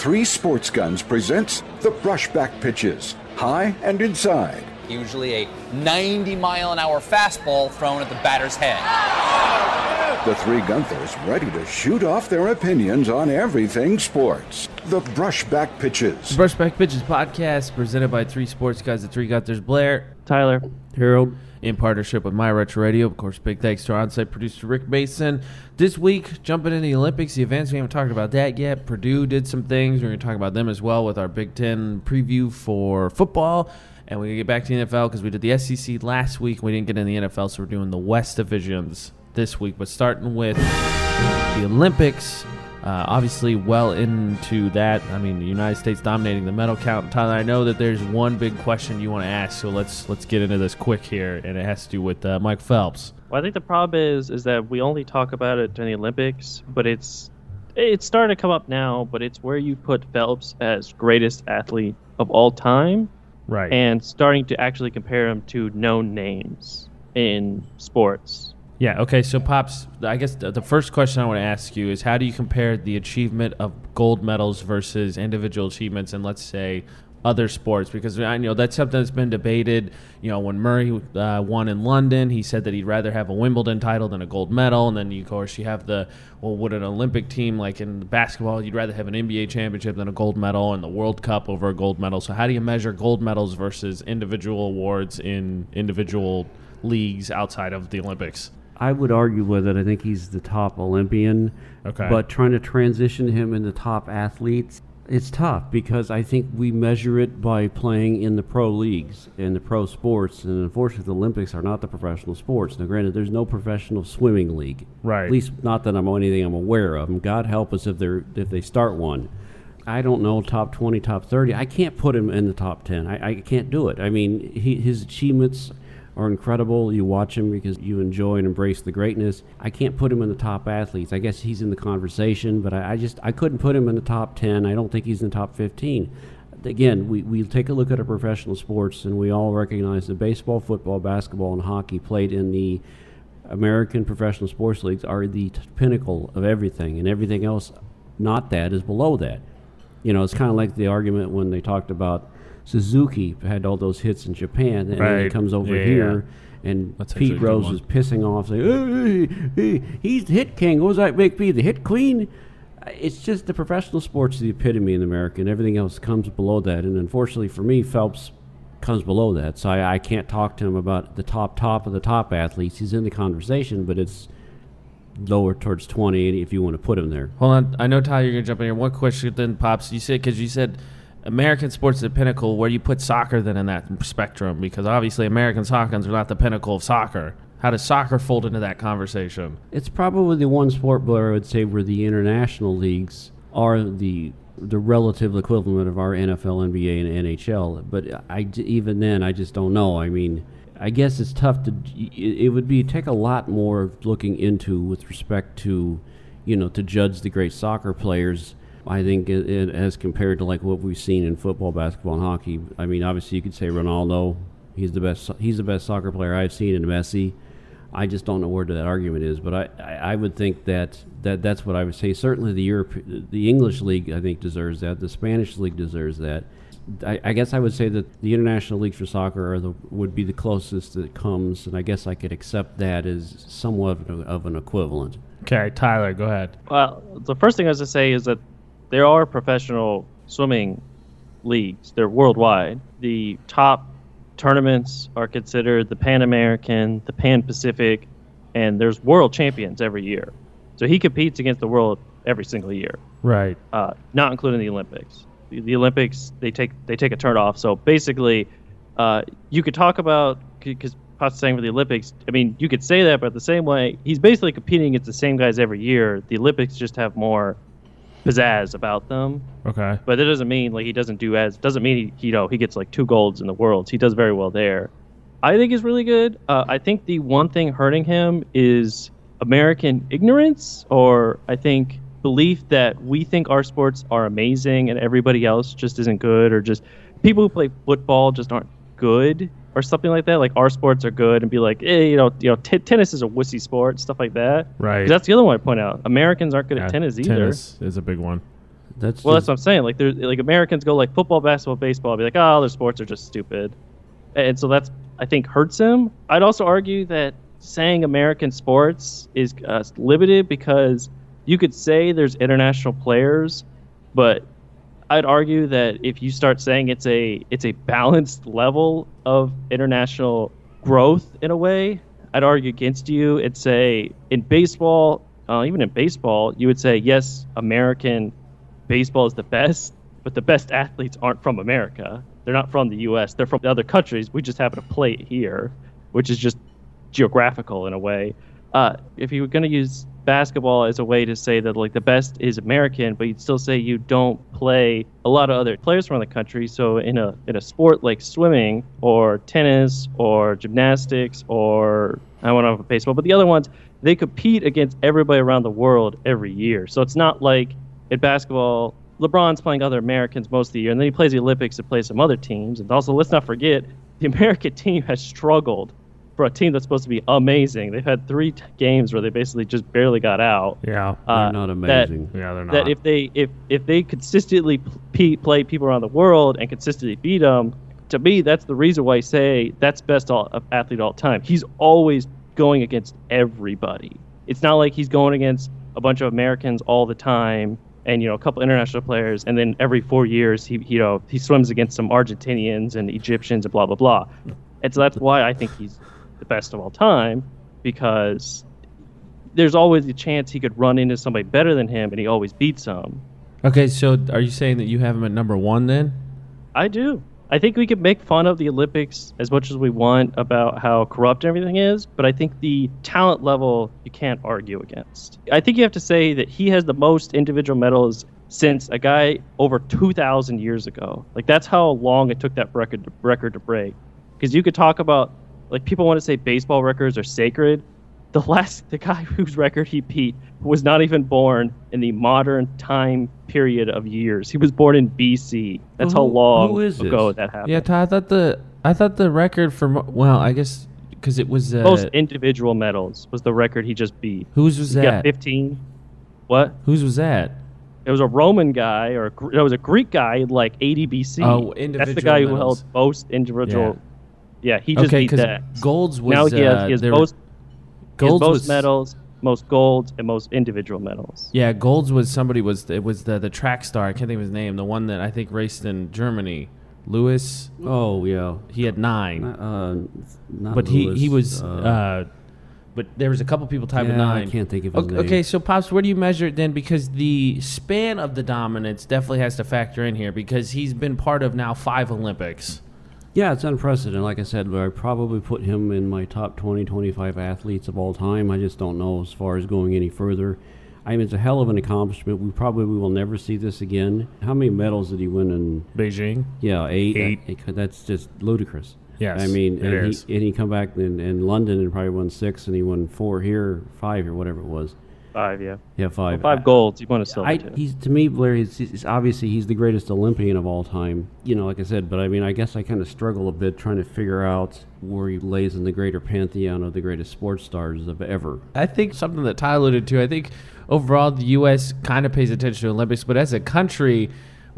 Three Sports Guns presents the Brushback Pitches, high and inside. Usually a 90 mile an hour fastball thrown at the batter's head. The three Gunthers ready to shoot off their opinions on everything sports. The Brushback Pitches. Brushback Pitches podcast presented by Three Sports Guys, the Three Gunters, Blair, Tyler. Harold, in partnership with My Retro Radio. Of course, big thanks to our on-site producer Rick Mason. This week, jumping into the Olympics, the events we haven't talked about that yet. Purdue did some things. We're going to talk about them as well with our Big Ten preview for football. And we're going to get back to the NFL because we did the SEC last week. We didn't get in the NFL, so we're doing the West divisions this week. But starting with the Olympics, uh, obviously well into that. I mean, the United States dominating the medal count. Tyler, I know that there's one big question you want to ask, so let's let's get into this quick here, and it has to do with uh, Mike Phelps. Well, I think the problem is is that we only talk about it during the Olympics, but it's it's starting to come up now. But it's where you put Phelps as greatest athlete of all time, Right. and starting to actually compare him to known names in sports. Yeah. Okay. So, pops, I guess the, the first question I want to ask you is, how do you compare the achievement of gold medals versus individual achievements in, let's say, other sports? Because I know that's something that's been debated. You know, when Murray uh, won in London, he said that he'd rather have a Wimbledon title than a gold medal. And then, you, of course, you have the well, would an Olympic team like in basketball, you'd rather have an NBA championship than a gold medal, and the World Cup over a gold medal. So, how do you measure gold medals versus individual awards in individual leagues outside of the Olympics? I would argue with it. I think he's the top Olympian. Okay. But trying to transition him into top athletes, it's tough because I think we measure it by playing in the pro leagues and the pro sports. And unfortunately, the Olympics are not the professional sports. Now, granted, there's no professional swimming league. Right. At least not that I'm anything I'm aware of. And God help us if they're if they start one. I don't know top 20, top 30. I can't put him in the top 10. I, I can't do it. I mean, he, his achievements are incredible. You watch him because you enjoy and embrace the greatness. I can't put him in the top athletes. I guess he's in the conversation, but I, I just I couldn't put him in the top 10. I don't think he's in the top 15. Again, we, we take a look at our professional sports and we all recognize that baseball, football, basketball, and hockey played in the American professional sports leagues are the t- pinnacle of everything, and everything else not that is below that. You know, it's kind of like the argument when they talked about Suzuki had all those hits in Japan, and then he comes over Yeah, here, and That's Pete Rose is pissing off, saying, hey, hey, "He's the hit king. What does that make me? The hit queen?" It's just the professional sports is the epitome in America, and everything else comes below that. And unfortunately for me, Phelps comes below that, so I, I can't talk to him about the top top of the top athletes. He's in the conversation, but it's lower towards 20 if you want to put him there. Hold on. I know, Tyler, you're going to jump in here. One question then pops. You said, because you said American sports is the pinnacle. Where you put soccer then in that spectrum? Because obviously American soccer are not the pinnacle of soccer. How does soccer fold into that conversation? It's probably the one sport where I would say where the international leagues are the the relative equivalent of our NFL, NBA, and NHL. But I even then, I just don't know. I mean, I guess it's tough to. It would be take a lot more looking into with respect to, you know, to judge the great soccer players. I think it, it, as compared to like what we've seen in football, basketball, and hockey. I mean, obviously you could say Ronaldo. He's the best. He's the best soccer player I've seen, and Messi. I just don't know where that argument is, but I, I, I would think that, that that's what I would say. Certainly, the Europe, the English league, I think deserves that. The Spanish league deserves that. I, I guess I would say that the international leagues for soccer are the would be the closest that comes, and I guess I could accept that as somewhat of an, of an equivalent. Okay, Tyler, go ahead. Well, the first thing I was to say is that there are professional swimming leagues. They're worldwide. The top tournaments are considered the Pan American, the Pan Pacific, and there's world champions every year. So he competes against the world every single year, Right. uh, not including the Olympics. The, the Olympics they take they take a turn off. So basically, uh, you could talk about because Pot's saying for the Olympics. I mean, you could say that, but the same way, he's basically competing against the same guys every year. The Olympics just have more pizzazz about them. Okay. But that doesn't mean like he doesn't do as doesn't mean he you know he gets like two golds in the worlds. He does very well there. I think he's really good. Uh, I think the one thing hurting him is American ignorance, or I think belief that we think our sports are amazing and everybody else just isn't good, or just people who play football just aren't good, or something like that. Like our sports are good, and be like, hey, you know, you know, t- tennis is a wussy sport, stuff like that. Right. That's the other one I point out. Americans aren't good Yeah, at tennis either. Tennis is a big one. That's Well, just- that's what I'm saying. Like, there's like Americans go like football, basketball, baseball, be like, oh, their sports are just stupid, and so that's I think hurts him. I'd also argue that saying American sports is uh, limited because you could say there's international players, but I'd argue that if you start saying it's a it's a balanced level of international growth in a way, I'd argue against you and say in baseball, uh, even in baseball, you would say yes, American baseball is the best, but the best athletes aren't from America. They're not from the U.S. They're from the other countries. We just happen to play it here, which is just geographical in a way. Uh, if you were going to use basketball as a way to say that like the best is American, but you'd still say you don't play a lot of other players from the country. So in a in a sport like swimming or tennis or gymnastics or I want to baseball, but the other ones they compete against everybody around the world every year. So it's not like in basketball, LeBron's playing other Americans most of the year, and then he plays the Olympics and plays some other teams. And also, let's not forget the American team has struggled for a team that's supposed to be amazing. They've had three t- games where they basically just barely got out. Yeah. Uh, they're not that- amazing. Yeah, they're not. That if they if if they consistently p- play people around the world and consistently beat them, to me that's the reason why I say that's best all, athlete all time. He's always going against everybody. It's not like he's going against a bunch of Americans all the time and you know a couple international players and then every 4 years he you know he swims against some Argentinians and Egyptians and blah blah blah. And so that's why I think he's the best of all time because there's always a chance he could run into somebody better than him and he always beats them. Okay, so are you saying that you have him at number one then? I do. I think we could make fun of the Olympics as much as we want about how corrupt everything is, but I think the talent level you can't argue against. I think you have to say that he has the most individual medals since a guy over 2,000 years ago. Like that's how long it took that record record to break. Because you could talk about like people want to say baseball records are sacred. The last the guy whose record he beat was not even born in the modern time period of years. He was born in BC. That's how Who- long who is ago this? that happened. Yeah, I thought the I thought the record for well, I guess because it was uh, Most individual medals was the record he just beat. whose was He got that? 15. What? Whose was that? It was a Roman guy, or a it was a Greek guy, like 80 BC. Oh, individual. That's the individual guy who held most individual. Yeah, he just okay, beat that. Golds was now he has, uh, he has there were- most, he has Golds most was medals, most golds, and most individual medals. Yeah, Golds was somebody was it was the the track star. I can't think of his name. The one that I think raced in Germany. Lewis. Oh yeah. He had nine, Uh, not but he he was. Uh, but there was a couple people tied with nine. I can't think of his okay, name. okay, so pops, where do you measure it then? Because the span of the dominance definitely has to factor in here because he's been part of now five Olympics. Yeah, it's unprecedented. Like I said, I probably put him in my top 20, 25 athletes of all time. I just don't know as far as going any further. I mean, it's a hell of an accomplishment. We probably we will never see this again. How many medals did he win in? Beijing. Yeah, eight. Eight. It- that's just ludicrous. Yes, I mean, and. He, and he come back in, in London and probably won six, and he won four here, five or whatever it was. Five, yeah. Yeah, five. Five golds. He won a silver I, too. he's to me, Blair. He's, he's obviously he's the greatest Olympian of all time. You know, like I said, but I mean, I guess I kind of struggle a bit trying to figure out where he lays in the greater pantheon of the greatest sports stars of ever. I think something that Ty alluded to. I think overall the U.S. kind of pays attention to Olympics, but as a country,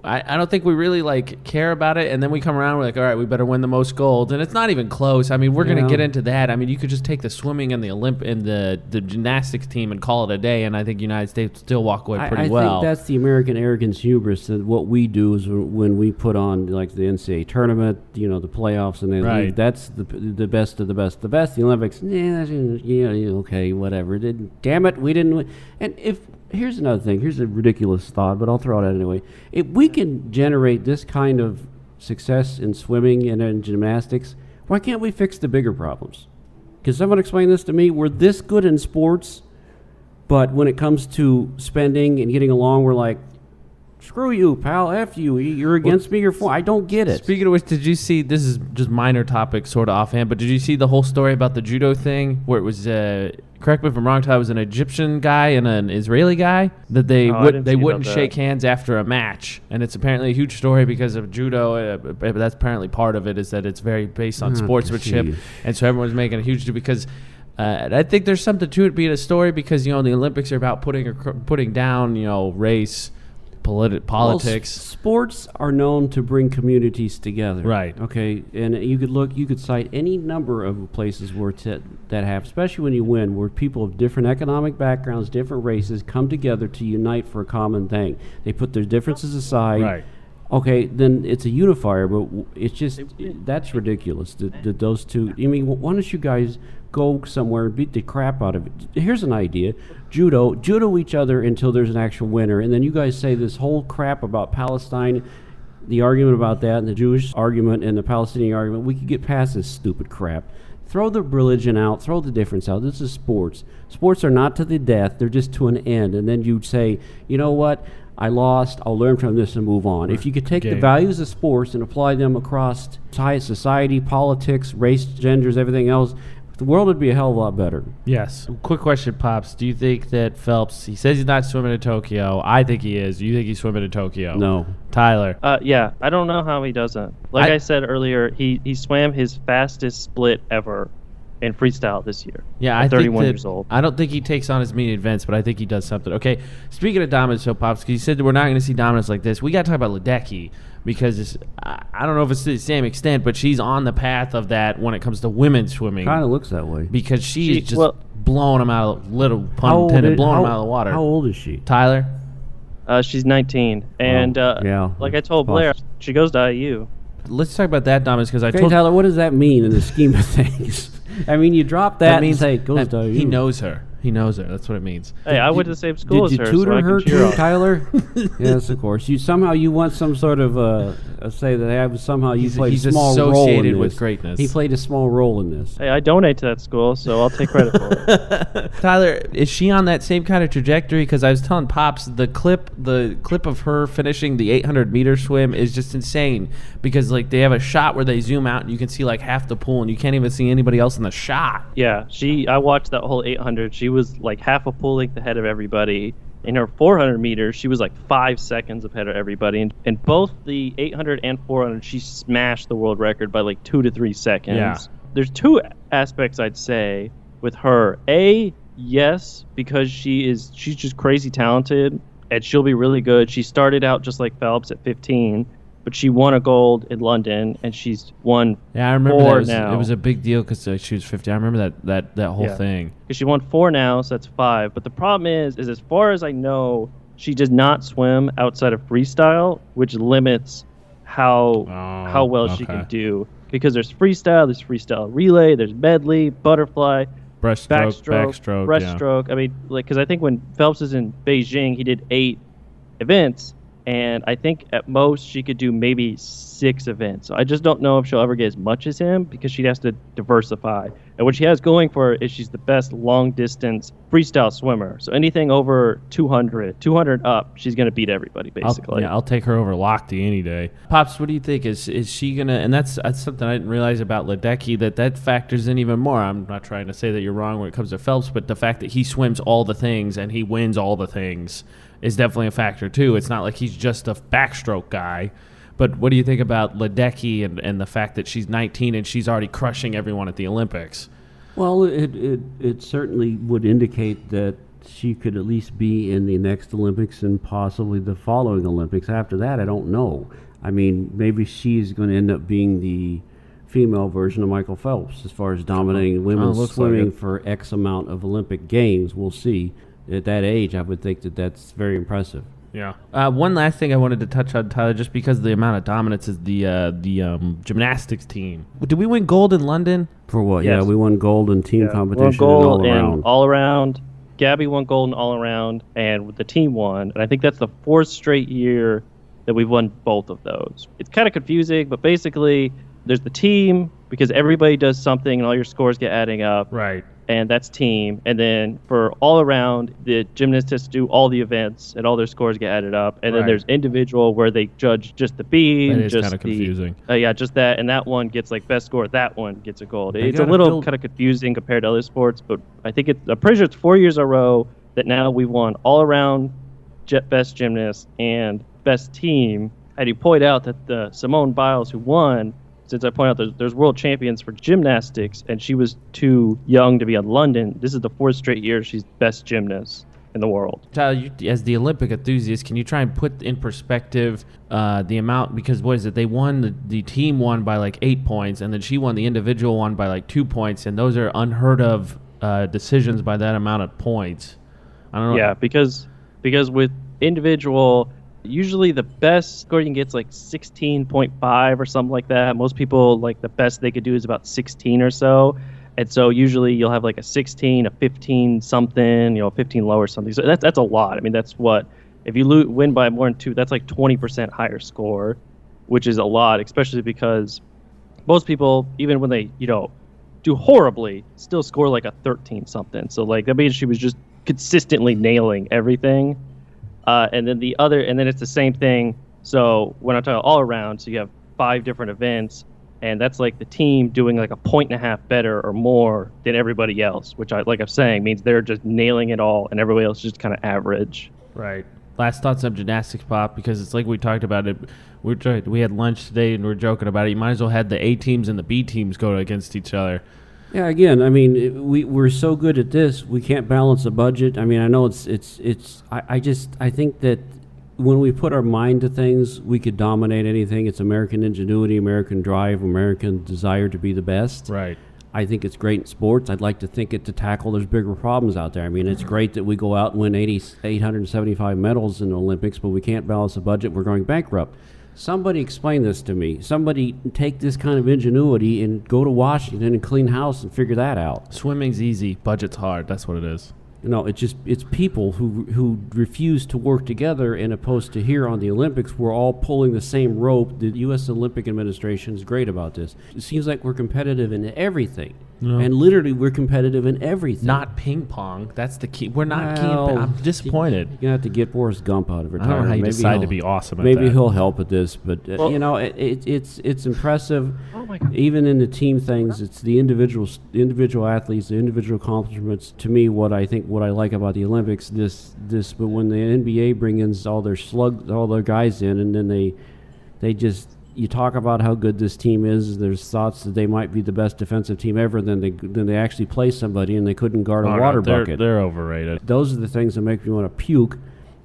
I, I don't think we really like care about it. And then we come around, we're like, all right, we better win the most gold, and it's not even close. I mean, we're Yeah. gonna get into that. I mean, you could just take the swimming and the Olymp and the the gymnastics team and call it a day, and I think United States still walk away I, pretty I well. think that's the American arrogance hubris. That what we do is when we put on like the NCAA tournament, you know, the playoffs, and then Right. that's the the best of the best. The best, the Olympics. Yeah, yeah, okay, whatever. Damn it, we didn't. Win. And if here's another thing, here's a ridiculous thought, but I'll throw it out anyway. If we can generate this kind of success in swimming and in gymnastics, why can't we fix the bigger problems? Can someone explain this to me? We're this good in sports. But when it comes to spending and getting along, we're like, screw you, pal, F you. You're against me, you're for. I don't get it. Speaking of which, did you see? This is just minor topic, sort of offhand, but did you see the whole story about the judo thing, where it was? Uh, correct me if I'm wrong. It was an Egyptian guy and an Israeli guy that they Oh, would they wouldn't shake hands after a match, and it's apparently a huge story because of judo. Uh, that's apparently part of it is that it's very based on Ah, sportsmanship, geez. and so everyone's making a huge deal because. Uh, I think there's something to it being a story because you know the Olympics are about putting putting down you know race, politi- Well, politics. s- sports are known to bring communities together. Right. Okay, and you could look, you could cite any number of places where t- that have, especially when you win, where people of different economic backgrounds, different races come together to unite for a common thing. They put their differences aside. Right. Okay, then it's a unifier, but w- it's just that's ridiculous. That, that those two. I mean, why don't you guys go somewhere and beat the crap out of it? Here's an idea: judo, judo each other until there's an actual winner, and then you guys say this whole crap about Palestine, the argument about that, and the Jewish argument and the Palestinian argument. We could get past this stupid crap. Throw the religion out. Throw the difference out. This is sports. Sports are not to the death. They're just to an end. And then you'd say, you know what? I lost. I'll learn from this and move on. If you could take the values of sports and apply them across society, politics, race, genders, everything else, the world would be a hell of a lot better. Yes. Quick question, Pops. Do you think that Phelps, he says he's not swimming in Tokyo. I think he is. Do you think he's swimming in Tokyo? No. Tyler. Uh, yeah, I don't know how he doesn't. Like I- I, said earlier, he, he swam his fastest split ever in freestyle this year. Yeah, at I 31 think that, years old. I don't think he takes on as many events, but I think he does something. Okay, speaking of dominance, so Pops, because you said that we're not going to see dominance like this. We got to talk about Ledecky because it's, I, I don't know if it's to the same extent, but she's on the path of that when it comes to women swimming Kind of looks that way. because she's She- just well- blowing them out of little pun intended, blowing how- them out of the water. How old is she? Tyler. Uh, she's 19, and Oh, uh, yeah. like I told Blair, Tough. she goes to IU. Let's talk about that dominance because I Okay, told Tyler, what does that mean in the scheme of things? I mean, you drop that, that means and say goes that to he knows her. He knows her. That's what it means. Hey, I went to the same school Did you as her, tutor so I her can cheer too, on. Tyler? yes, of course. You somehow you want some sort of uh, Uh, say that they have somehow you played he's a small role in associated with this. greatness. He played a small role in this. Hey, I donate to that school, so I'll take credit for it. Tyler, is she on that same kind of trajectory? Because I was telling Pops the clip, the clip of her finishing the 800 meter swim is just insane. Because like they have a shot where they zoom out and you can see like half the pool and you can't even see anybody else in the shot. Yeah, she. I watched that whole 800. She was like half a pool length ahead of everybody. In her 400 meters, she was like five seconds ahead of everybody. And in both the 800 and 400, she smashed the world record by like two to three seconds. Yeah. There's two aspects I'd say with her. A, yes, because she is she's just crazy talented and she'll be really good. She started out just like Phelps at 15, but she won a gold in London and she's won Yeah, I remember that. Four It was, now. it was a big deal because uh, she was 50. I remember that that that whole Yeah. thing. because she won four now, so that's five. But the problem is, is as far as I know, she does not swim outside of freestyle, which limits how Oh, how well she can do. Because there's freestyle, there's freestyle relay, there's medley, butterfly, Breaststroke, backstroke, backstroke, yeah. breaststroke. I mean, like, because I think when Phelps is in Beijing, he did eight events, and I think at most she could do maybe six events. So I just don't know if she'll ever get as much as him because she has to diversify. And what she has going for her is she's the best long distance freestyle swimmer. So anything over 200, 200 up, she's going to beat everybody I'll, basically. yeah, I'll take her over Lochte any day. Pops, what do you think? Is is she gonna? And that's that's something I didn't realize about Ledecky that that factors in even more. I'm not trying to say that you're wrong when it comes to Phelps, but the fact that he swims all the things and he wins all the things is definitely a factor too. It's not like he's just a backstroke guy. But what do you think about Ledecky and, and the fact that she's 19 and she's already crushing everyone at the Olympics? Well, it, it it certainly would indicate that she could at least be in the next Olympics and possibly the following Olympics. After that, I don't know. I mean, maybe she's going to end up being the female version of Michael Phelps as far as dominating oh, women's looks like swimming it. for X amount of Olympic games. We'll see. At that age, I would think that that's very impressive. Yeah. Uh, one last thing I wanted to touch on, Tyler, just because of the amount of dominance is the uh, the um, gymnastics team. Did we win gold in London? For what? Yes. Yeah, we won gold in team Yeah, competition won and gold all in around. all around. Gabby won gold in all around, and the team won. And I think that's the fourth straight year that we've won both of those. It's kind of confusing, but basically, there's the team because everybody does something, and all your scores get adding up, Right. And that's team. And then for all around, the gymnasts do all the events, and all their scores get added up. And Right. then there's individual where they judge just the beam, That is just kinda the- confusing. uh, yeah, just that, and that one gets like best score. That one gets a gold. They it's a little build- kind of confusing compared to other sports, but I think it's. I'm pretty sure it's four years in a row that now we've won all around jet best gymnast and best team. And you point out that the Simone Biles who won, since I point out there's, there's world champions for gymnastics, and she was too young to be on London. This is the fourth straight year she's best gymnast. in the world. Tyler, you, as the Olympic enthusiast, can you try and put in perspective uh, the amount? Because what is it? They won the, the team won by like eight points, and then she won the individual one by like two points, and those are unheard of uh, decisions by that amount of points. I don't know. Yeah, because because with individual, usually the best score you can get is like 16.5 or something like that. Most people like the best they could do is about 16 or so. And so usually you'll have like a 16, a 15 something, you know, 15 low or something. So that's that's a lot. I mean, that's what if you win by more than two, that's like 20% higher score, which is a lot, especially because most people, even when they, you know, do horribly, still score like a 13 something. So like that means she was just consistently nailing everything. Uh, and then the other, and then it's the same thing. So when I'm talking all around, so you have five different events, and that's like the team doing like a point and a half better or more than everybody else, which I like I'm saying means they're just nailing it all, and everybody else is just kind of average. Right. Last thoughts on gymnastics, pop, because it's like we talked about it. We we had lunch today and we are joking about it. You might as well had the A teams and the B teams go against each other. Yeah, again, I mean, it- we we're so good at this, we can't balance a budget. I mean, I know it's it's it's. I, I just I think that when we put our mind to things, we could dominate anything. It's American ingenuity, American drive, American desire to be the best. Right. I think it's great in sports. I'd like to think it to tackle there's bigger problems out there. I mean, it's great that we go out and win 80, 875 medals in the Olympics, but we can't balance the budget. We're going bankrupt. Somebody explain this to me. Somebody take this kind of ingenuity and go to Washington and clean house and figure that out. Swimming's easy, budget's hard. That's what it is. No, it's just it's people who who refuse to work together, and opposed to here on the Olympics, we're all pulling the same rope. The U.S. Olympic Administration is great about this. It seems like we're competitive in everything, and literally we're competitive in everything. Not ping pong. That's the key. We're not Well, key. I'm disappointed. You're gonna have to get Forrest Gump out of I don't retirement. know how you Maybe decide to he'll- be awesome at Maybe that. he'll help at this, but uh, Well- you know, it, it, it's it's impressive. Oh my God. Even in the team things, it's the individual individual athletes, the individual accomplishments. To me, what I think, what I like about the Olympics, this this. But when the NBA brings in all their slug, all their guys in, and then they they just you talk about how good this team is. There's thoughts that they might be the best defensive team ever. Then they then they actually play somebody and they couldn't guard a Oh, no, water they're, bucket They're overrated. those are the things that make me want to puke.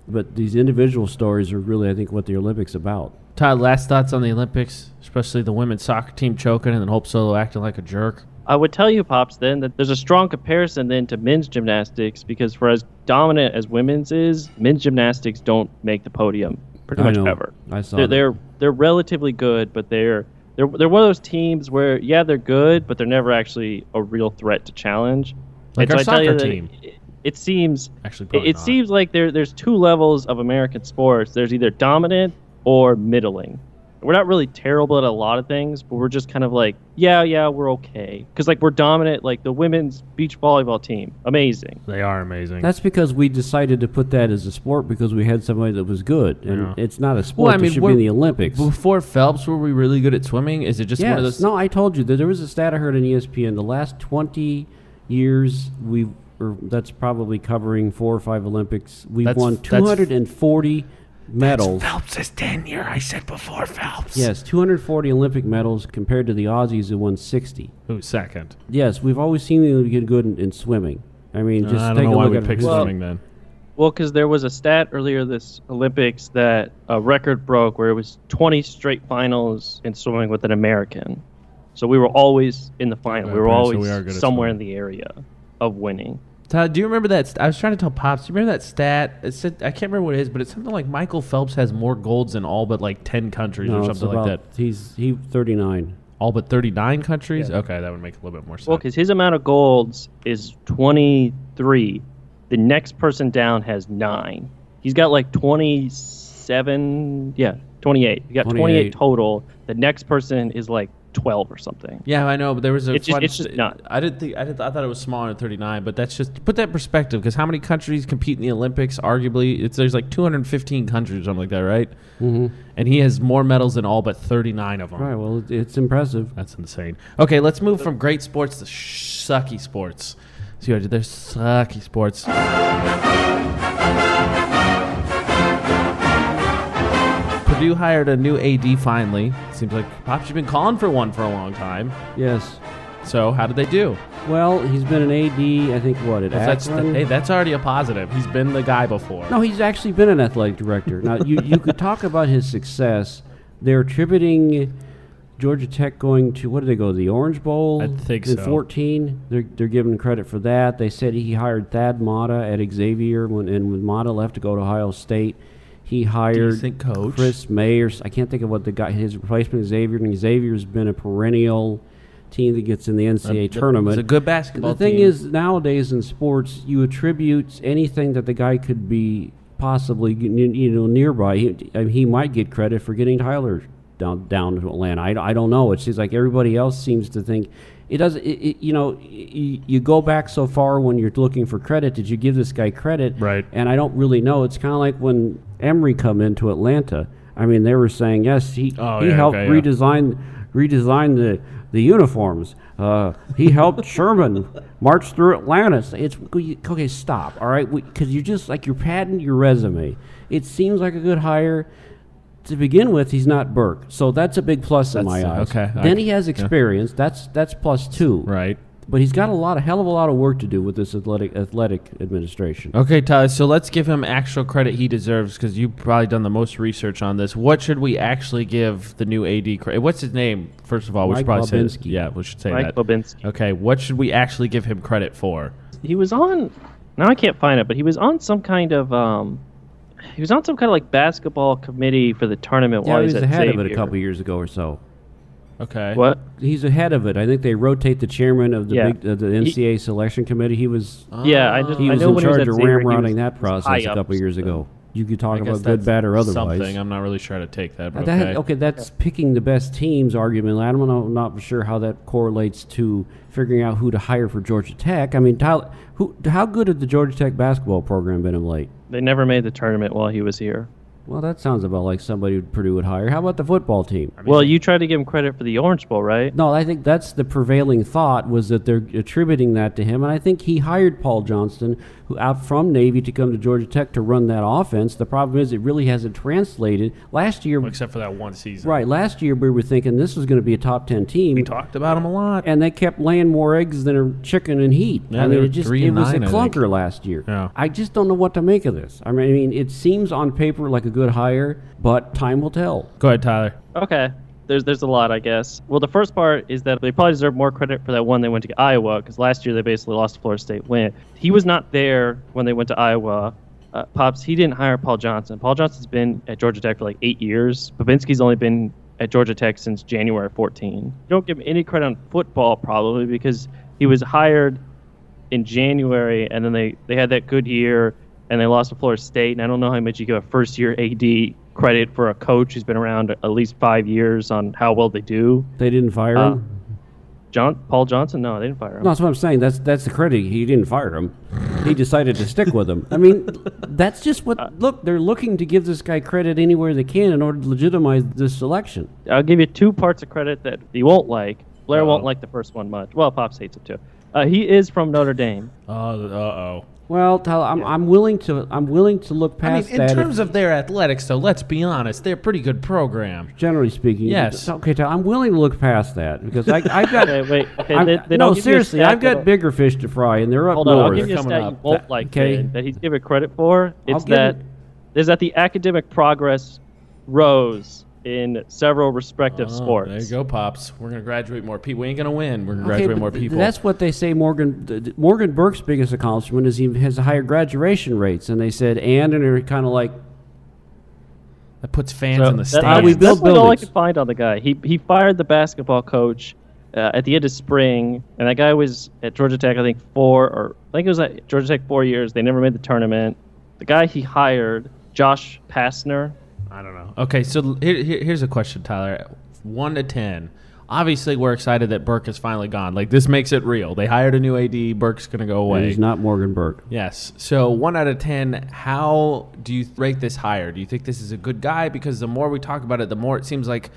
But these individual stories are really, I think, what the Olympics about. Todd, last thoughts on the Olympics, especially the women's soccer team choking and then Hope Solo acting like a jerk. I would tell you, Pops, then that there's a strong comparison then to men's gymnastics because for as dominant as women's is, men's gymnastics don't make the podium pretty I much know. ever. I saw They're they're, they're relatively good, but they're they're they're one of those teams where yeah they're good, but they're never actually a real threat to challenge. Like And our so I tell you soccer team. It, it seems Actually, it, it seems like there there's two levels of American sports. There's either dominant or middling. We're not really terrible at a lot of things, but we're just kind of like, yeah, yeah, we're okay. Because like we're dominant. Like the women's beach volleyball team, amazing. They are amazing. That's because we decided to put that as a sport because we had somebody that was good, and yeah. it's not a sport well, I mean, that should be in the Olympics. Before Phelps, were we really good at swimming? Is it just yes. one of those? No, I told you that there was a stat I heard on ESPN. The last twenty years, we or that's probably covering four or five Olympics. We've that's, won 240 medals. That's Phelps' tenure, I said before Phelps. Yes, 240 Olympic medals compared to the Aussies who won 60. Who's second? Yes, we've always seen them get good in, in swimming. I mean, just uh, I don't take know a why look we at picked well, swimming then. Well, because there was a stat earlier this Olympics that a record broke where it was 20 straight finals in swimming with an American. So we were always in the final. Okay, we were always so we somewhere in the area of winning. Todd, do you remember that? St- I was trying to tell Pops. Do you remember that stat? It said I can't remember what it is, but it's something like Michael Phelps has more golds in all but like ten countries No, or it's something like about- that. He's he 39. All but thirty nine countries. Okay, that would make a little bit more sense. Well, because his amount of golds is 23. The next person down has nine. He's got like 27. Yeah, 28. He got 28, 28. total. The next person is like 12 or something. Yeah, I know, but there was a. It's just- it's just st- not. I didn't think I, didn't, I thought it was smaller than thirty nine, but that's just put that in perspective because how many countries compete in the Olympics? Arguably, it's there's like two hundred and fifteen countries or something like that, right? Mm-hmm. And he has more medals than all but thirty nine of them. Right. Well, it's impressive. That's insane. Okay, let's move from great sports to sh- sucky sports. See what I did there? Sucky sports. Purdue hired a new AD finally. Seems like Pops, you've been calling for one for a long time. Yes. So how did they do? Well, he's been an AD, I think, what, at That's, Akron? hey, that's already a positive. He's been the guy before. No, he's actually been an athletic director. Now, you, you could talk about his success. They're attributing Georgia Tech going to, what did they go, the Orange Bowl? I think in so. 14. They're, they're giving credit for that. They said he hired Thad Matta at Xavier, when, and when Matta left to go to Ohio State, he hired Decent coach. Chris Mayers. I can't think of what the guy, his replacement, is Xavier. And Xavier's been a perennial team that gets in the NCAA tournament. It's a good basketball The thing team. is, nowadays in sports, you attribute anything that the guy could be possibly you you know nearby. He, I mean, he might get credit for getting Tyler down down to Atlanta. I, I don't know. It seems like everybody else seems to think it doesn't. It, it, you know, you, you go back so far when you're looking for credit. Did you give this guy credit? Right. And I don't really know. It's kind of like when Emery come into Atlanta. I mean, they were saying yes, he Oh, he yeah, helped okay, yeah. redesign redesign the the uniforms. Uh, he helped Sherman march through Atlanta. It's okay. Stop. All right, because you're just like you're padding your resume. It seems like a good hire. To begin with, he's not Burke, so that's a big plus in my eyes. okay, I- Then he has experience. That's that's plus two. Right. But he's got a lot, a hell of a lot of work to do with this athletic athletic administration. Okay, Tyler. So let's give him actual credit he deserves because you've probably done the most research on this. What should we actually give the new AD credit? What's his name? First of all, we should Mike probably say. Yeah, we should say Mike that. Bobinski. Okay, what should we actually give him credit for? He was on. Now I can't find it, but he was on some kind of. um He was on some kind of like basketball committee for the tournament Yeah, while he he's was at ahead of it a couple years ago or so. Okay. What? He's ahead of it. I think they rotate the chairman of the Yeah. big, uh, the NCAA selection committee. He was yeah, I just he I was know in when he was charge of Xavier, he ramrodding that process a couple years ago. You could talk about good, bad, or otherwise. Something. I'm not really sure how to take that, but that- okay. okay, that's picking the best teams argument. I don't know, I'm not sure how that correlates to figuring out who to hire for Georgia Tech. I mean, Tyler, who, how good had the Georgia Tech basketball program been of late? They never made the tournament while he was here. Well, that sounds about like somebody Purdue would hire. How about the football team? well, you tried to give him credit for the Orange Bowl, right? No, I think that's the prevailing thought was that they're attributing that to him, and I think he hired Paul Johnson, who out from Navy, to come to Georgia Tech to run that offense. The problem is it really hasn't translated. Last year, Except for that one season. right? Last year we were thinking this was going to be a top ten team. We talked about him a lot. and they kept laying more eggs than a chicken in heat. Yeah, I mean, it just it was nine, a I think. clunker last year. Yeah. I just don't know what to make of this. I mean, I mean, it seems on paper like a good hire, but time will tell. Go ahead, Tyler. Okay. There's there's a lot, I guess. Well, the first part is that they probably deserve more credit for that one they went to Iowa because last year they basically lost to Florida State. Win. He was not there when they went to Iowa. Uh, Pops, he didn't hire Paul Johnson. Paul Johnson's been at Georgia Tech for like eight years. Bobinski's only been at Georgia Tech since January 14. You don't give him any credit on football probably because he was hired in January and then they, they had that good year and they lost to Florida State. And I don't know how much you give a first year AD credit for a coach who's been around at least five years on how well they do. They didn't fire Uh, him. John Paul Johnson? No, they didn't fire him. No, that's what I'm saying. That's that's the credit. He didn't fire him. He decided to stick with him. I mean, that's just Uh, what. Look, they're looking to give this guy credit anywhere they can in order to legitimize this selection. I'll give you two parts of credit that you won't like. Blair Uh-oh. won't like the first one much. Well, Pops hates it too. Uh, he is from Notre Dame. Uh oh. Well, Tyler, I'm, I'm willing to I'm willing to look I mean, past in that. if- terms of their athletics, though, let's be honest, they're a pretty good program. generally speaking, Yes. Okay, Tyler, I'm willing to look past that because I, I've got. Okay, wait. Okay, I'm- they, they no, don't give you a seriously, stat I've got that'll- bigger fish to fry, and they're up Hold on, I'll north. give you a coming stat you up. won't That- like okay. Ben, that he's given credit for. It's give that him- there's that the academic progress rose in several respective Oh, sports. There you go, pops. We're gonna graduate more people. We ain't gonna win. We're gonna Okay, graduate more people. That's what they say. Morgan th- th- Morgan Burke's biggest accomplishment is he has higher graduation rates, and they said, and and they're kind of like, that puts fans So in the that- stands. how we build that's like all I could find on the guy. He he fired the basketball coach uh, at the end of spring, and that guy was at Georgia Tech. I think four or I think it was at Georgia Tech four years. They never made the tournament. The guy he hired, Josh Pastner. I don't know. Okay, so here, here- here's a question, Tyler. One to ten. Obviously, we're excited that Burke is finally gone. Like this makes it real. They hired a new AD. Burke's gonna go and away. he's not Morgan Burke. Yes. So one out of ten. How do you rate this hire? Do you think this is a good guy? Because the more we talk about it, the more it seems like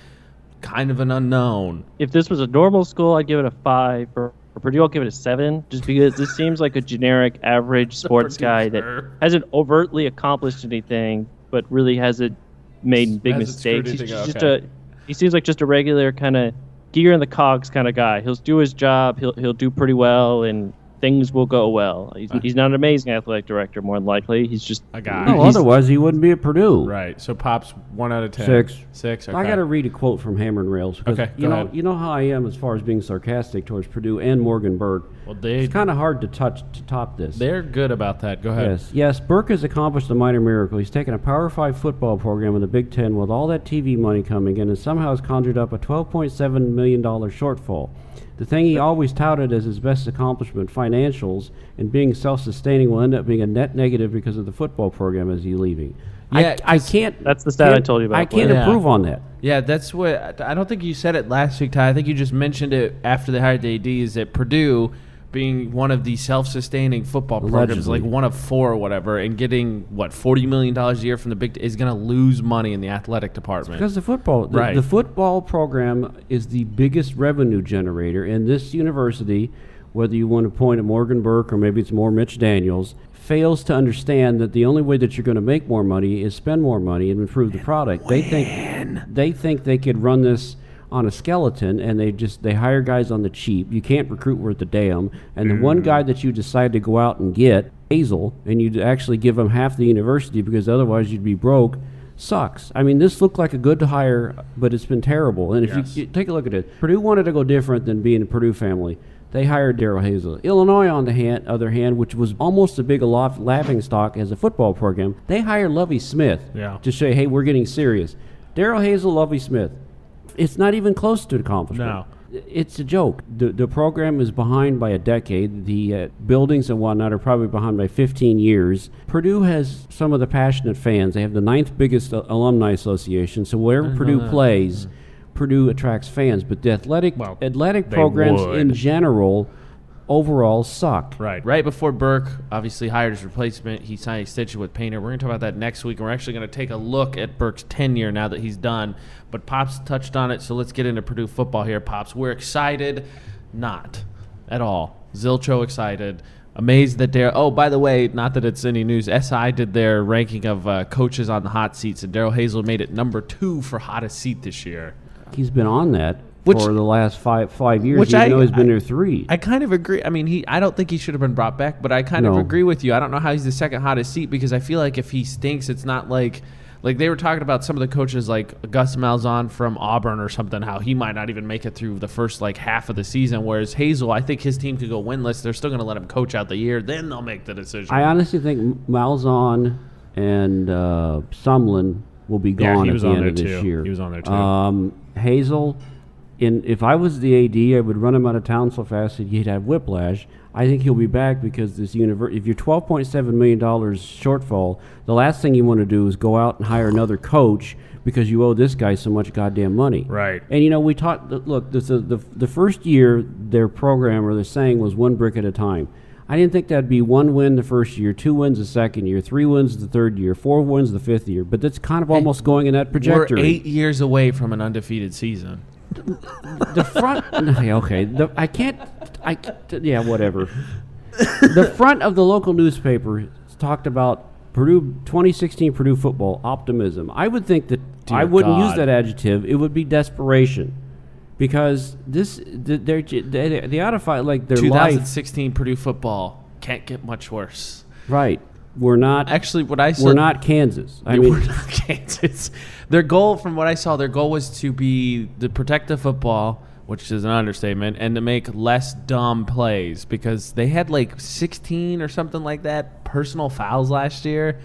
kind of an unknown. If this was a normal school, I'd give it a five. For, for Purdue, I'll give it a seven, just because this seems like a generic, average sports guy that hasn't overtly accomplished anything, but really hasn't made big Hasn't screwed mistakes. He's anything up, just okay. a he seems like just a regular kind of gear in the cogs kind of guy. He'll do his job. He'll he'll do pretty well, and things will go well. He's, he's not an amazing athletic director, more than likely. He's just A guy. No, otherwise he wouldn't be at Purdue. Right. So Pops one out of ten. Six. Six. Okay. I got to read a quote from Hammer and Rails. because Okay, you go know, ahead. you know how I am as far as being sarcastic towards Purdue and Morgan Burke. Well, they It's kind of hard to touch to top this. they're good about that. Go ahead. Yes, yes. Burke has accomplished a minor miracle. He's taken a Power Five football program in the Big Ten with all that TV money coming in, and somehow has conjured up a $12.7 million shortfall. The thing he always touted as his best accomplishment, financials, and being self-sustaining, will end up being a net negative because of the football program as he's leaving. Yeah, I, I 'cause can't. That's the stat I told you about, I can't Blair. improve on that. Yeah, that's what I don't think you said it last week, Ty. I think you just mentioned it after they hired the AD. Is that Purdue being one of the self-sustaining football programs, Allegedly. like one of four or whatever, and getting what forty million dollars a year from the Big is going to lose money in the athletic department. Because the football, the, Right. the football program is the biggest revenue generator, and this university, whether you want to point at Morgan Burke or maybe it's more Mitch Daniels, fails to understand that the only way that you're going to make more money is spend more money and improve the product. They think they think they could run this on a skeleton, and they just they hire guys on the cheap. You can't recruit worth the damn, and the one guy that you decide to go out and get, Hazell, and you actually give him half the university because otherwise you'd be broke sucks. I mean, this looked like a good hire, but it's been terrible. And if Yes. you, you take a look at it, Purdue wanted to go different than being a Purdue family. They hired Darrell Hazell. Illinois, on the hand, other hand, which was almost a big laughing stock as a football program, they hired Lovie Smith Yeah. to say, "Hey, we're getting serious." Darrell Hazell, Lovie Smith. It's not even close to accomplishment. No. It's a joke. The, the program is behind by a decade. The uh, buildings and whatnot are probably behind by 15 years. Purdue has some of the passionate fans. They have the ninth biggest uh, alumni association. So wherever Purdue plays, Purdue attracts fans. But the athletic Well, athletic programs would. in general overall suck. Right. Right before Burke obviously hired his replacement, he signed extension with Painter. We're going to talk about that next week. and We're actually going to take a look at Burke's tenure now that he's done. But Pops touched on it, so let's get into Purdue football here, Pops. We're excited, not at all. Zilcho excited. Amazed that they're. Oh, by the way, not that it's any news. SI did their ranking of uh, coaches on the hot seats, and Darrell Hazell made it number two for hottest seat this year. He's been on that Which- for the last five five years, which even I- though he's been I- there three. I kind of agree. I mean, he. I don't think he should have been brought back, but I kind of agree with you. I don't know how he's the second hottest seat because I feel like if he stinks, it's not like like they were talking about some of the coaches like Gus Malzahn from Auburn or something. How he might not even make it through the first like half of the season, whereas Hazell, I think his team could go winless. They're still going to let him coach out the year, then they'll make the decision. I honestly think Malzahn and uh, Sumlin will be Yeah, gone he at the on end there of this too. year. He was on there too. Um, Hazell, in if I was the AD, I would run him out of town so fast that he'd have whiplash. I think he'll be back because this universe. If you're twelve point seven million dollars shortfall, the last thing you want to do is go out and hire another coach because you owe this guy so much goddamn money. Right. And you know, we taught. Look, this, the, the the first year their program or their saying was one brick at a time. I didn't think that'd be one win the first year, two wins the second year, three wins the third year, four wins the fifth year. But that's kind of almost going in that trajectory. We're eight years away from an undefeated season. The front. okay, the, I can't. I yeah, whatever. the front of the local newspaper talked about Purdue 2016 Purdue football optimism. I would think that I wouldn't use that adjective. It would be desperation, because this they're j- they they ought to fight like their life. 2016 Purdue football can't get much worse. Right, we're not. Actually, what I said, we're not Kansas. I mean, we're not Kansas. Their goal, from what I saw, their goal was to be to protect the football, which is an understatement, and to make less dumb plays because they had like 16 or something like that personal fouls last year,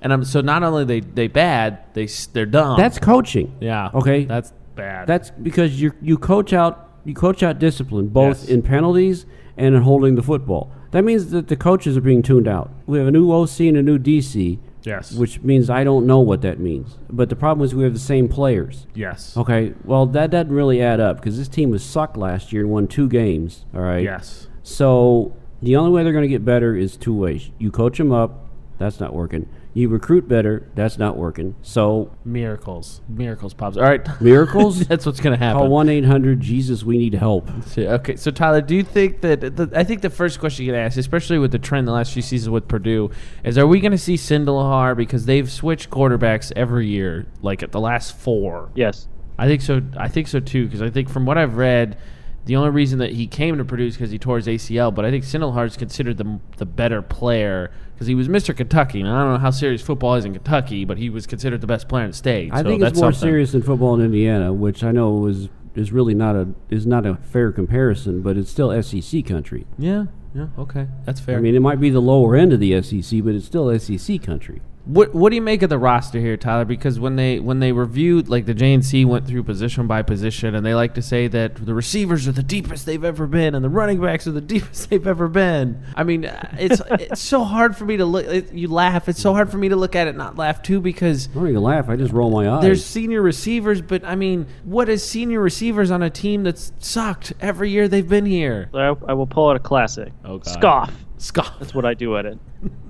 and I'm so not only they they bad, they they're dumb. that's coaching. yeah. Okay. that's bad. That's because you you coach out you coach out discipline both Yes. in penalties and in holding the football. That means that the coaches are being tuned out. We have a new OC and a new DC, Yes. which means I don't know what that means. But the problem is we have the same players. yes. Okay, well that doesn't really add up because this team was sucked last year and won two games. All right. Yes. So the only way they're going to get better is two ways. You coach them up, that's not working. You recruit better, that's not working. So miracles, miracles, pops. All right, miracles. that's what's gonna happen. Call one eight hundred Jesus. We need help. Okay, so Tyler, do you think that the, I think the first question you get asked, especially with the trend the last few seasons with Purdue, is are we going to see Sindelar because they've switched quarterbacks every year, like at the last four? Yes. I think so. I think so too. Because I think from what I've read, the only reason that he came to Purdue is because he tore his ACL. But I think Sindelar's considered the the better player because he was Mr. Kentucky. And I don't know how serious football is in Kentucky, but he was considered the best player in the state. I so think that's it's more something. serious than football in Indiana, which I know was is really not a is not a fair comparison, but it's still SEC country. Yeah. Yeah. Okay. That's fair. I mean, it might be the lower end of the SEC, but it's still SEC country. What What do you make of the roster here, Tyler? Because when they when they reviewed, like the JNC went through position by position, and they like to say that the receivers are the deepest they've ever been, and the running backs are the deepest they've ever been. I mean, it's it's so hard for me to look. It, you laugh. It's so hard for me to look at it, not laugh too, because I don't even laugh. I just roll my eyes. there's senior receivers, but I mean, what is senior receivers on a team that's sucked every year they've been here? I, I will pull out a classic. Oh, God. Scoff. Scoff. That's what I do at it.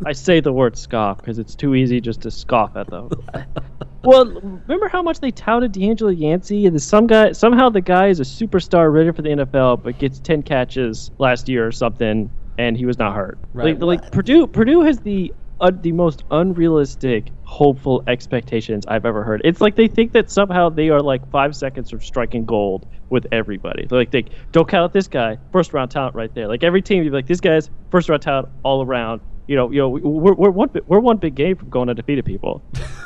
I say the word scoff because it's too easy just to scoff at them. well, remember how much they touted D'Angelo Yancey, and the, some guy somehow the guy is a superstar ready for the NFL, but gets ten catches last year or something, and he was not hurt. Right. Like, like Purdue, Purdue has the uh, the most unrealistic, hopeful expectations I've ever heard. It's like they think that somehow they are like five seconds from striking gold with everybody. They're like, they don't count out this guy, first round talent right there. Like every team, you're like, this guy's first round talent all around. You know, you know, we're, we're one we're one big game from going undefeated people.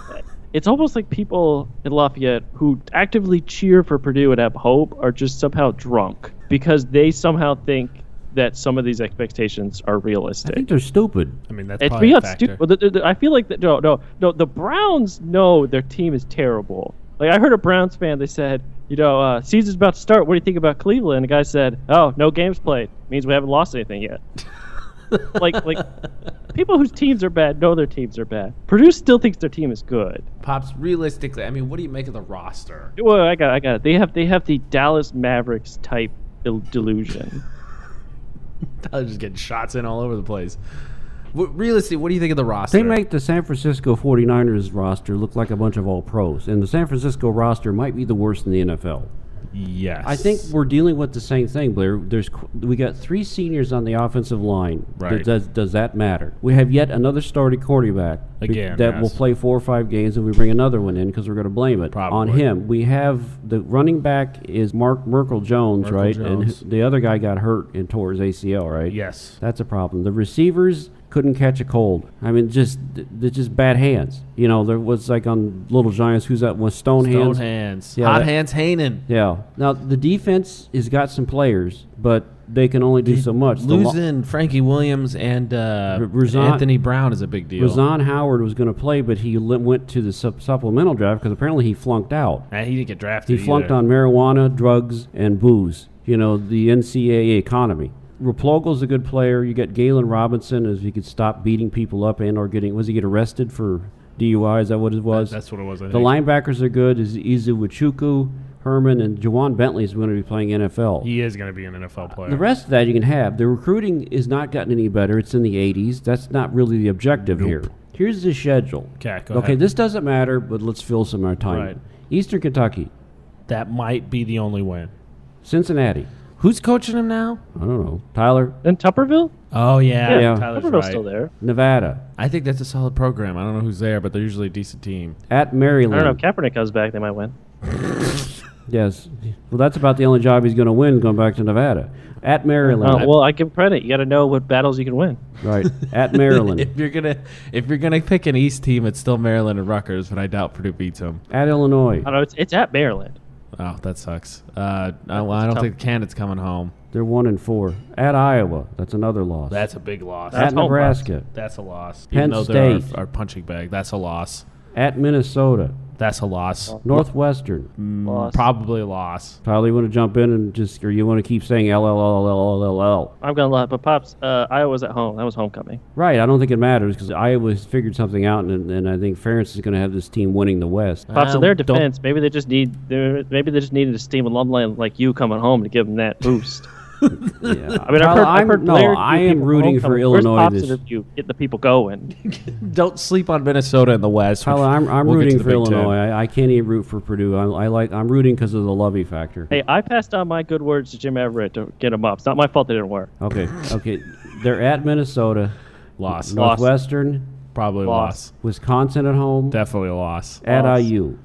it's almost like people in Lafayette who actively cheer for Purdue and have hope are just somehow drunk because they somehow think that some of these expectations are realistic. I think they're stupid. I mean, that's It's probably a beyond factor. stupid. The- the- the- I feel like that. No, no, no. The Browns know their team is terrible. Like I heard a Browns fan. They said, you know, uh, season's about to start. What do you think about Cleveland? The guy said, oh, no games played. Means we haven't lost anything yet. like, like people whose teams are bad know their teams are bad. Purdue still thinks their team is good. Pops, realistically, I mean, what do you make of the roster? Well, I got, I got it. They have, they have the Dallas Mavericks type il- delusion. Tyler just getting shots in all over the place. What, realistically, what do you think of the roster? They make the San Francisco 49ers roster look like a bunch of all pros, and the San Francisco roster might be the worst in the NFL. yes. I think we're dealing with the same thing, Blair. There's we got three seniors on the offensive line. Right. Does, does that matter? We have yet another starting quarterback Again, that will play four or five games, and we bring another one in because we're going to blame it on him. We have the running back is Mark Merkel Jones, Merkel right? Jones. And the other guy got hurt and tore his ACL, right? Yes. That's a problem. The receivers couldn't catch a cold. I mean, just they're just bad hands. You know, there was like on Little Giants, who's that was Stone, hands? Stone Hands. hands. Yeah, Hot that- hands Hanen. Yeah. Now the defense has got some players, but they can only do so much. The lo- Losing Frankie Williams and uh, Razan- Anthony Brown is a big deal. Ra'Zahn Howard was going to play, but he li- went to the sup- supplemental draft because apparently he flunked out. He didn't get drafted. He flunked either. on marijuana, drugs, and booze. You know, the NCAA economy. Replogle's a good player. You got Gelen Robinson, as he could stop beating people up and or getting was he get arrested for DUI? Is that what it was? That's what it was. I the think. linebackers are good. Is Ezechukwu, Herman, and Ja'Whaun Bentley is going to be playing NFL. He is going to be an NFL player. The rest of that you can have. The recruiting is not gotten any better. It's in the 80s. That's not really the objective here. Here's the schedule. Okay, go okay, ahead. this doesn't matter, but let's fill some of our time. Right. Eastern Kentucky, that might be the only win. Cincinnati. Who's coaching him now? I don't know. Tyler, And Tuberville? Oh yeah, Yeah. Tyler's Tuberville's right. still there. Nevada. I think that's a solid program. I don't know who's there, but they're usually a decent team. At Maryland. I Maryland. don't know. If Kaepernick comes back, they might win. Yes. Well, that's about the only job he's going to win going back to Nevada. At Maryland. Oh, well, I give him credit. You got to know what battles you can win. Right. At Maryland. If you're gonna if you're gonna pick an East team, it's still Maryland and Rutgers, but I doubt Purdue beats them. At Illinois. I don't know. It's, it's at Maryland. Oh, that sucks. Uh, I, well, I don't tough. think Canada's coming home. They're one and four. At Iowa. That's another loss. That's a big loss. At home Nebraska. That's a loss. Penn Even though they're State. our, our punching bag, that's a loss. At Minnesota. That's a loss. Northwestern. Mm, Loss. Probably a loss. Tyler, you want to jump in and just, or you want to keep saying? I'm gonna lie, but pops, uh, Iowa's at home. That was homecoming. Right. I don't think it matters because Iowa has figured something out, and, and I think Ferentz is going to have this team winning the West. Pops, in their don't- defense, maybe they just need maybe they just needed a steam alumni like you coming home to give them that boost. Yeah. I mean, I've Tyler, heard, I've I'm- heard no, Blair I am rooting for Illinois Pops this- interview? Get the people going. Don't sleep on Minnesota in the West. Tyler, I'm, I'm We'll rooting for Illinois. I, I can't even root for Purdue. I, I like. I'm rooting because of the Lovie factor. hey, I passed on my good words to Jim Everett to get him up. It's not my fault they didn't work. Okay. Okay. They're at Minnesota, Loss. Loss. Northwestern, Probably a Loss. loss. Wisconsin at home, Definitely a loss. at Loss. IU.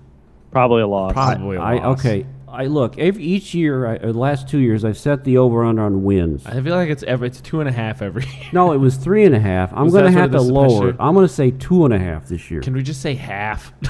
Probably a loss. Probably a I loss. okay. I look every each year. I, uh, the last two years, I've set the over under on wins. I feel like it's every it's two and a half every year. No, it was three and a half. I'm Was going to that have sort to the lower it. special- I'm going to say two and a half this year. Can we just say half?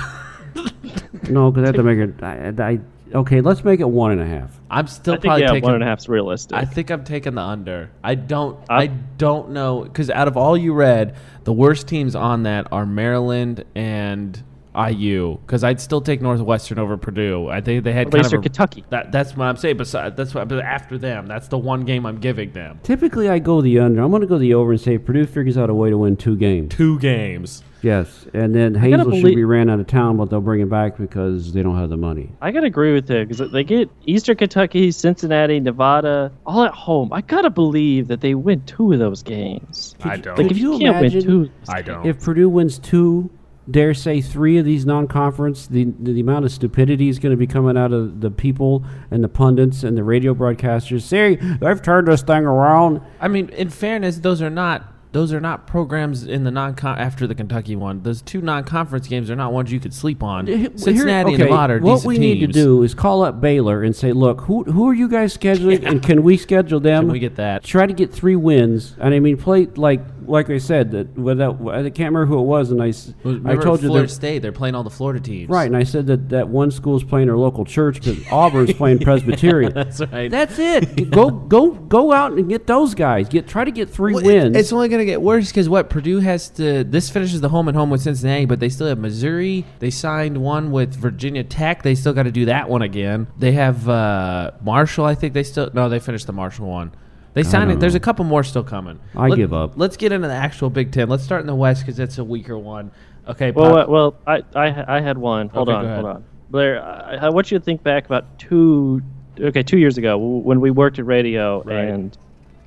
no, because I have to make it. I, I, okay, let's make it one and a half. I'm still I think probably yeah, taking one and a half's realistic. I think I'm taking the under. I don't. I'm- I don't know because out of all you read, the worst teams on that are Maryland and IU. Because I'd still take Northwestern over Purdue. I think they had At kind of a- Kentucky. That, that's what I'm saying. Besides, that's what. But after them, that's the one game I'm giving them. Typically, I go the under. I'm going to go the over and say Purdue figures out a way to win two games. Two games. Yes, and then gotta Hazell should be ran out of town, but they'll bring it back because they don't have the money. I gotta agree with it because they get Eastern Kentucky, Cincinnati, Nevada, all at home. I gotta believe that they win two of those games. I don't. Like if you, you can't imagine- win two, I don't. If Purdue wins two, dare say three of these non-conference, the the amount of stupidity is going to be coming out of the people and the pundits and the radio broadcasters. Say they've turned this thing around. I mean, in fairness, those are not. Those are not programs in the non after the Kentucky one. Those two non-conference games are not ones you could sleep on. Here- Cincinnati and okay, Nevada are What we teams. need to do is call up Baylor and say, "Look, who who are you guys scheduling, and can we schedule them? Can we get that? Try to get three wins, and I mean, play like like I said that without I can't remember who it was, and I Remember told you Florida that State. They're playing all the Florida teams. right, and I said that that one school's playing their local church because Auburn's playing Presbyterian. That's right. That's it. go go go out and get those guys. Get try to get three Well, it- wins. It's only going to get worse because what Purdue has to. This finishes the home and home with Cincinnati, but they still have Missouri. They signed one with Virginia Tech. They still got to do that one again. They have uh, Marshall. I think they still no. They finished the Marshall one. They signed it. There's a couple more still coming. I give up. Let's get into the actual Big Ten. Let's start in the West because that's a weaker one. Okay. well, Pop- uh, well, I, I, I had one. Hold Okay, on, hold on. Blair, I, I want you to think back about two, okay, two years ago when we worked at radio Right. and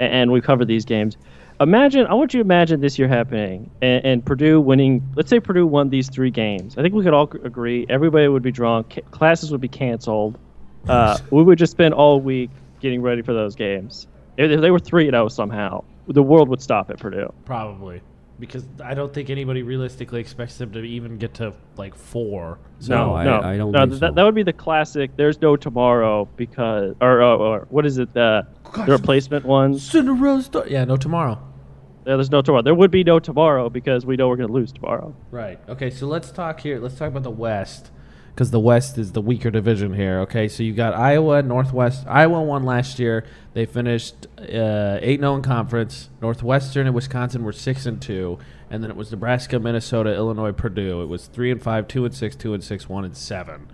and we covered these games. Imagine, I want you to imagine this year happening and, and Purdue winning. Let's say Purdue won these three games. I think we could all agree. Everybody would be drunk. ca- Classes would be canceled. Uh, we would just spend all week getting ready for those games. If if they were three and zero somehow, the world would stop at Purdue. probably because I don't think anybody realistically expects them to even get to like four. So No, No, I- no, I don't no. think that, so. that would be the classic. There's no tomorrow because, or, or, or what is it? Uh, the replacement ones. Cinderella story. Yeah, no tomorrow. Yeah, there's no tomorrow. There would be no tomorrow because we know we're going to lose tomorrow. Right. Okay. So let's talk here. Let's talk about the West, because the West is the weaker division here. Okay. So you got Iowa, Northwest. Iowa won last year. They finished uh, eight zero in conference. Northwestern and Wisconsin were six and two, and then it was Nebraska, Minnesota, Illinois, Purdue. It was three and five, two and six, two and six, one and seven.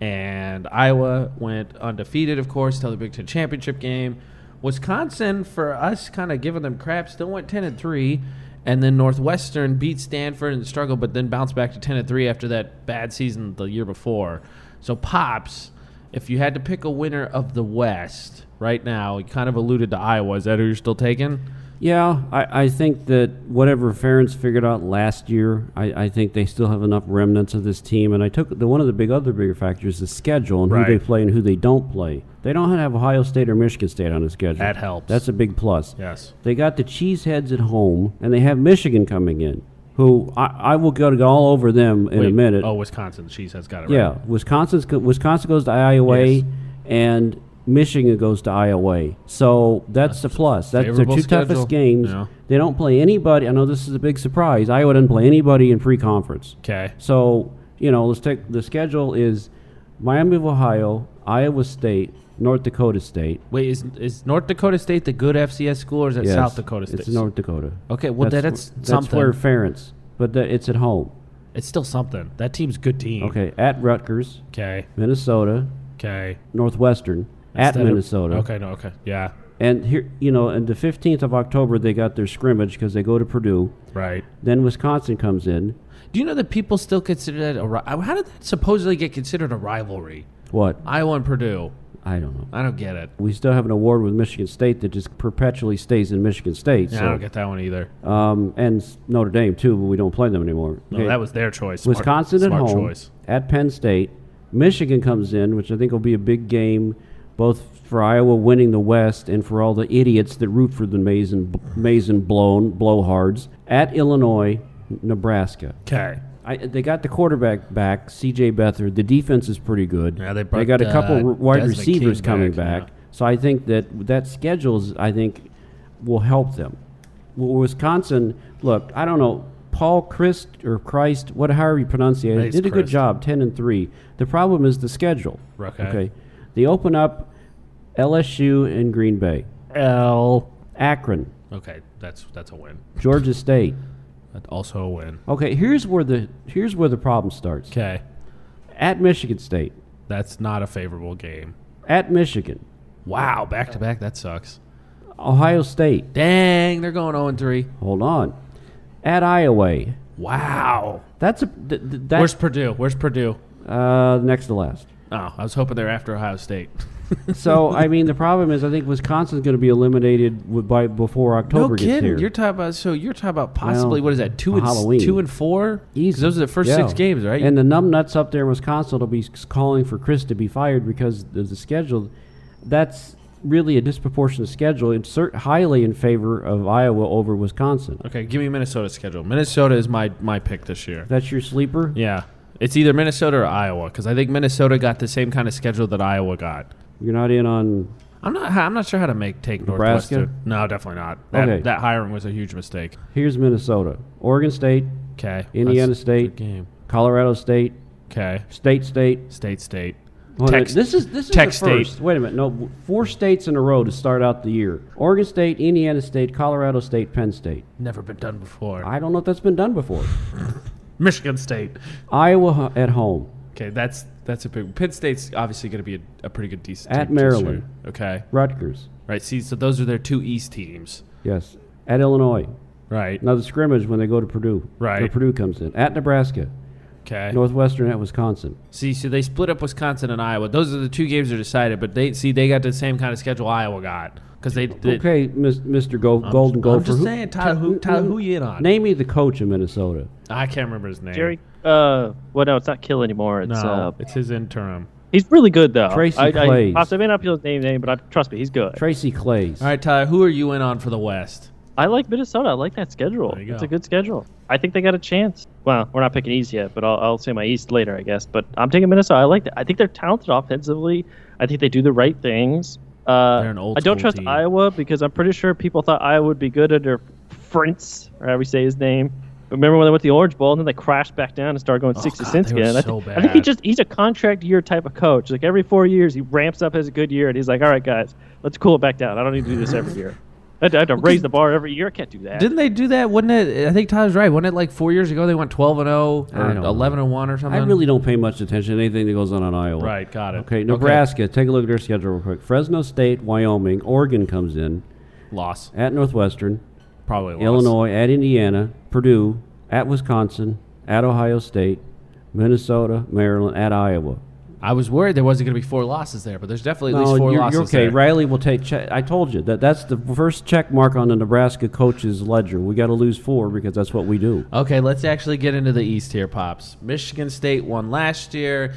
And Iowa went undefeated, of course, till the Big Ten championship game. Wisconsin, for us, kind of giving them crap, still went ten and three, and then Northwestern beat Stanford and struggled, but then bounced back to ten and three after that bad season the year before. So pops, if you had to pick a winner of the West right now, you kind of alluded to Iowa. Is that who you're still taking? Yeah, I, I think that whatever Ferentz figured out last year, I, I think they still have enough remnants of this team. And I took the one of the big other bigger factors is the schedule and who they Right. play and who they don't play. They don't have Ohio State or Michigan State on the schedule. That helps. That's a big plus. Yes. They got the Cheeseheads at home, and they have Michigan coming in, who I, I will go to go all over them in a Wait, minute. Oh, Wisconsin. She's has got it Yeah. Wisconsin's go- Wisconsin goes to Iowa, Yes. and Michigan goes to Iowa. So that's the plus. That's their two schedule. toughest games. Yeah. They don't play anybody. I know this is a big surprise. Iowa doesn't play anybody in pre-conference. Okay. So you know, let's take the schedule is Miami of Ohio, Iowa State, North Dakota State. Wait, is is North Dakota State the good FCS school, or is it Yes, South Dakota State? It's North Dakota. Okay, well wh- that's that's something. where Ferentz, but that, it's at home. It's still something. That team's a good team. Okay, at Rutgers, Okay. Minnesota, Okay. Northwestern, at Instead of- Minnesota. Okay. No. Okay. Yeah. And here, you know, and the 15th of October, they got their scrimmage because they go to Purdue. Right. Then Wisconsin comes in. Do you know that people still consider that a ri- how did that supposedly get considered a rivalry? What? Iowa and Purdue. I don't know. I don't get it. We still have an award with Michigan State that just perpetually stays in Michigan State. Yeah, so, I don't get that one either. um, and Notre Dame too, but we don't play them anymore. No, Okay, that was their choice. Smart- Wisconsin at smart home, choice. at Penn State. Michigan comes in, which I think will be a big game, both for Iowa winning the West and for all the idiots that root for the Mason Mason blown blowhards. At Illinois, Nebraska. Okay. I they got the quarterback back, C.J. Beathard. The defense is pretty good. Yeah, they brought, got a couple uh, wide Desmond receivers coming back, yeah. So I think that that schedules, I think, will help them. Well, Wisconsin, look, I don't know. Paul Chryst or Chryst, what however you pronounce it, did a good job, ten and three. The problem is the schedule. Okay. They open up LSU and Green Bay, L. Akron, Okay, that's that's a win. Georgia State. That's also a win. Okay, here's where the here's where the problem starts. Okay, At Michigan State, that's not a favorable game. at Michigan, Wow, back to back. That sucks. Ohio State. Dang, they're going 0 3. Hold on. At Iowa. Wow. That's a th- th- Where's that's Purdue? Where's Purdue? uh, next to last. Oh, I was hoping they're after Ohio State. So I mean, the problem is, I think Wisconsin's going to be eliminated by before October No gets kidding. here. You're talking about so you're talking about possibly Well, what is that two and Halloween. two and four? Easy. Those are the first Yeah. six games, right? And the numbnuts up there in Wisconsin will be calling for Chris to be fired because of the schedule. That's really a disproportionate schedule. It's highly in favor of Iowa over Wisconsin. okay, give me Minnesota's schedule. Minnesota is my my pick this year. That's your sleeper. Yeah, it's either Minnesota or Iowa because I think Minnesota got the same kind of schedule that Iowa got. You're not in on. I'm not. I'm not sure how to make take Nebraska? Northwestern. No, definitely not. That, Okay. that hiring was a huge mistake. Here's Minnesota, Oregon State, Okay, Indiana State, game. Colorado State, Okay, State State. State State. Tex- this is this is Tech the State. first. Wait a minute. No, four states in a row to start out the year: Oregon State, Indiana State, Colorado State, Penn State. Never been done before. I don't know if that's been done before. Michigan State. Iowa at home, Okay, that's that's a big. Penn State's obviously going to be a, a pretty good decent At team this Maryland. year. Okay, Rutgers. right. See, so those are their two East teams. Yes, at Illinois. Right. Now the scrimmage when they go to Purdue. Right. Where Purdue comes in at Nebraska, Okay. Northwestern at Wisconsin. See, so they split up Wisconsin and Iowa. Those are the two games that are decided. But they see they got the same kind of schedule Iowa got because they, they. Okay, Mis- Mr. Go- Golden I'm Gopher. just who- saying, Tyler, who, Tyler, who you in on? Name me the coach of Minnesota. I can't remember his name. Jerry. Uh, well, no, it's not Kill anymore. It's No, uh, it's his interim. he's really good though. Tracy I, I, Claeys. Pops, I may not be able to name name, but I, trust me, he's good. Tracy Claeys. All right, Tyler, who are you in on for the West? I like Minnesota. I like that schedule. There you It's go. a good schedule. I think they got a chance. Well, we're not picking East yet, but I'll, I'll say my East later, I guess. But I'm taking Minnesota. I like that. I think they're talented offensively. I think they do the right things. Uh, They're an old I don't trust team. Iowa because I'm pretty sure people thought Iowa would be good under Fritz, or however you say his name. Remember when they went to the Orange Bowl and then they crashed back down and started going Oh, 60 God, cents again? I, so thi- I think he just he's a contract year type of coach. Like every four years, he ramps up, has a good year, and he's like, "All right, guys, let's cool it back down. I don't need to do this every year. I have to, I have to raise the bar every year. I can't do that." Didn't they do that? Wasn't it? I think Tyler's right. Wasn't it like four years ago they went twelve and zero I or don't know. eleven and one or something? I really don't pay much attention to anything that goes on in Iowa. Right, got it. Okay, Nebraska. Take a look at their schedule real quick. Fresno State, Wyoming, Oregon comes in loss. at Northwestern, Probably loss. Illinois at Indiana, Purdue at Wisconsin, at Ohio State, Minnesota, Maryland, at Iowa. I was worried there wasn't going to be four losses there, but there's definitely at No, least 4 you're, losses you're okay. there. Riley will take. Che- I told you that that's the first check mark on the Nebraska coach's ledger. We got to lose four because that's what we do. Okay, let's actually get into the East here, pops. Michigan State won last year.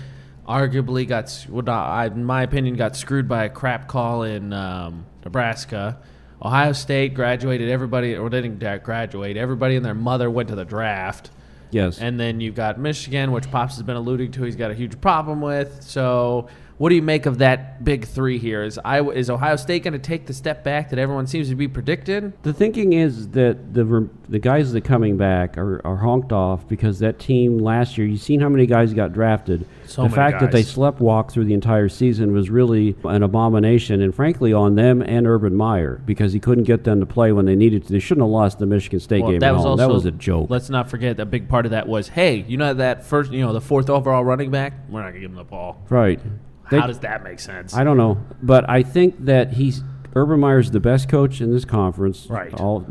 Arguably got, well, I, in my opinion, got screwed by a crap call in um, Nebraska. Ohio State graduated everybody, or they didn't graduate. Everybody and their mother went to the draft. Yes. And then you've got Michigan, which Pops has been alluding to. He's got a huge problem with. So, what do you make of that big three here? Is Iowa, is Ohio State going to take the step back that everyone seems to be predicted? The thinking is that the the guys that are coming back are, are honked off because that team last year. You've seen how many guys got drafted. So the many fact that they slept walk through the entire season was really an abomination, and frankly, on them and Urban Meyer because he couldn't get them to play when they needed to. They shouldn't have lost the Michigan State Well, game that at was home. also that was a joke. Let's not forget a big part of that was, hey, you know that first, you know, the fourth overall running back. We're not going to give him the ball. Right. They- How does that make sense? I don't know, but I think that he's Urban Meyer's the best coach in this conference. Right. All,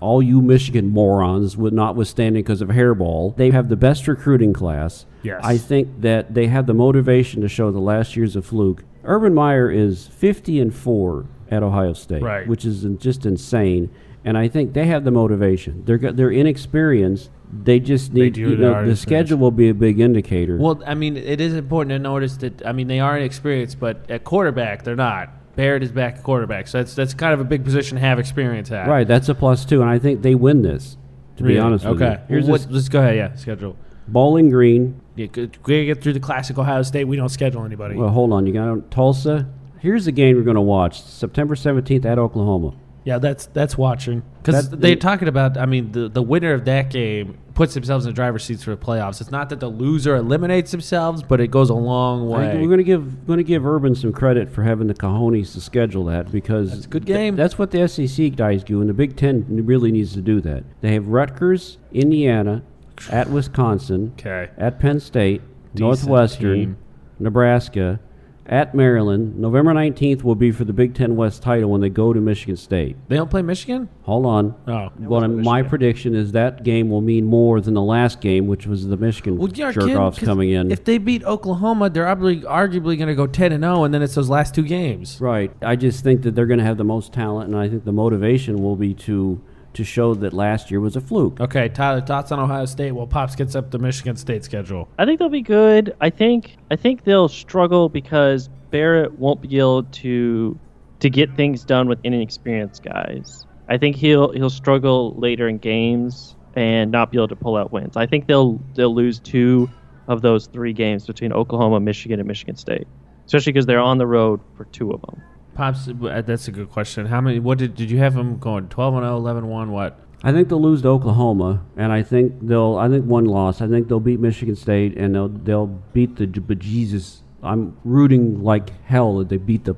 all you Michigan morons, with notwithstanding because of hairball, they have the best recruiting class. Yes. I think that they have the motivation to show the last year's a fluke. Urban Meyer is 50 and four at Ohio State, Right. which is just insane. And I think they have the motivation. They're they're inexperienced. They just They need do, you know, the inexperienced. schedule will be a big indicator. Well, I mean, it is important to notice that, I mean, they are experienced, but at quarterback, they're not. Barrett is back at quarterback. So that's, that's kind of a big position to have experience at. Right, that's a plus two, and I think they win this. To be Really? honest with you, okay. here's Well, what, let's go ahead. Yeah, schedule. Bowling Green. Yeah, good. We get through the classic Ohio State. We don't schedule anybody. Well, hold on. You got Tulsa. Here's the game we're going to watch. September 17th at Oklahoma. Yeah, that's that's watching. Because That- they're talking about, I mean, the, the winner of that game puts themselves in the driver's seats for the playoffs. It's not that the loser eliminates themselves, but it goes a long I think way. we're going to give going to give Urban some credit for having the cojones to schedule that because it's a good game. that's what the SEC guys do, and the Big Ten really needs to do that. They have Rutgers, Indiana, at Wisconsin, Okay. at Penn State, Northwestern, team. Nebraska, at Maryland. November 19th will be for the Big Ten West title when they go to Michigan State. they don't play Michigan? Hold on. Oh. What I'm- my prediction is that game will mean more than the last game, which was the Michigan Well, you're jerk kidding, offs 'cause coming in. If they beat Oklahoma, they're arguably, arguably going to go 10 and 0, and then it's those last two games. Right. I just think that they're going to have the most talent, and I think the motivation will be to to show that last year was a fluke. Okay, Tyler, thoughts on Ohio State? Well, Pops gets up the Michigan State schedule. I think they'll be good. I think I think they'll struggle because Barrett won't be able to to get things done with inexperienced guys. I think he'll he'll struggle later in games and not be able to pull out wins. I think they'll they'll lose two of those three games between Oklahoma, Michigan, and Michigan State, especially because they're on the road for two of them. Pops, uh, that's a good question. How many? What did did you have them going? 12 and 0, 11 1, what? I think they'll lose to Oklahoma, and I think they'll. I think one loss. I think they'll beat Michigan State, and they'll they'll beat the bejesus. I'm rooting like hell that they beat the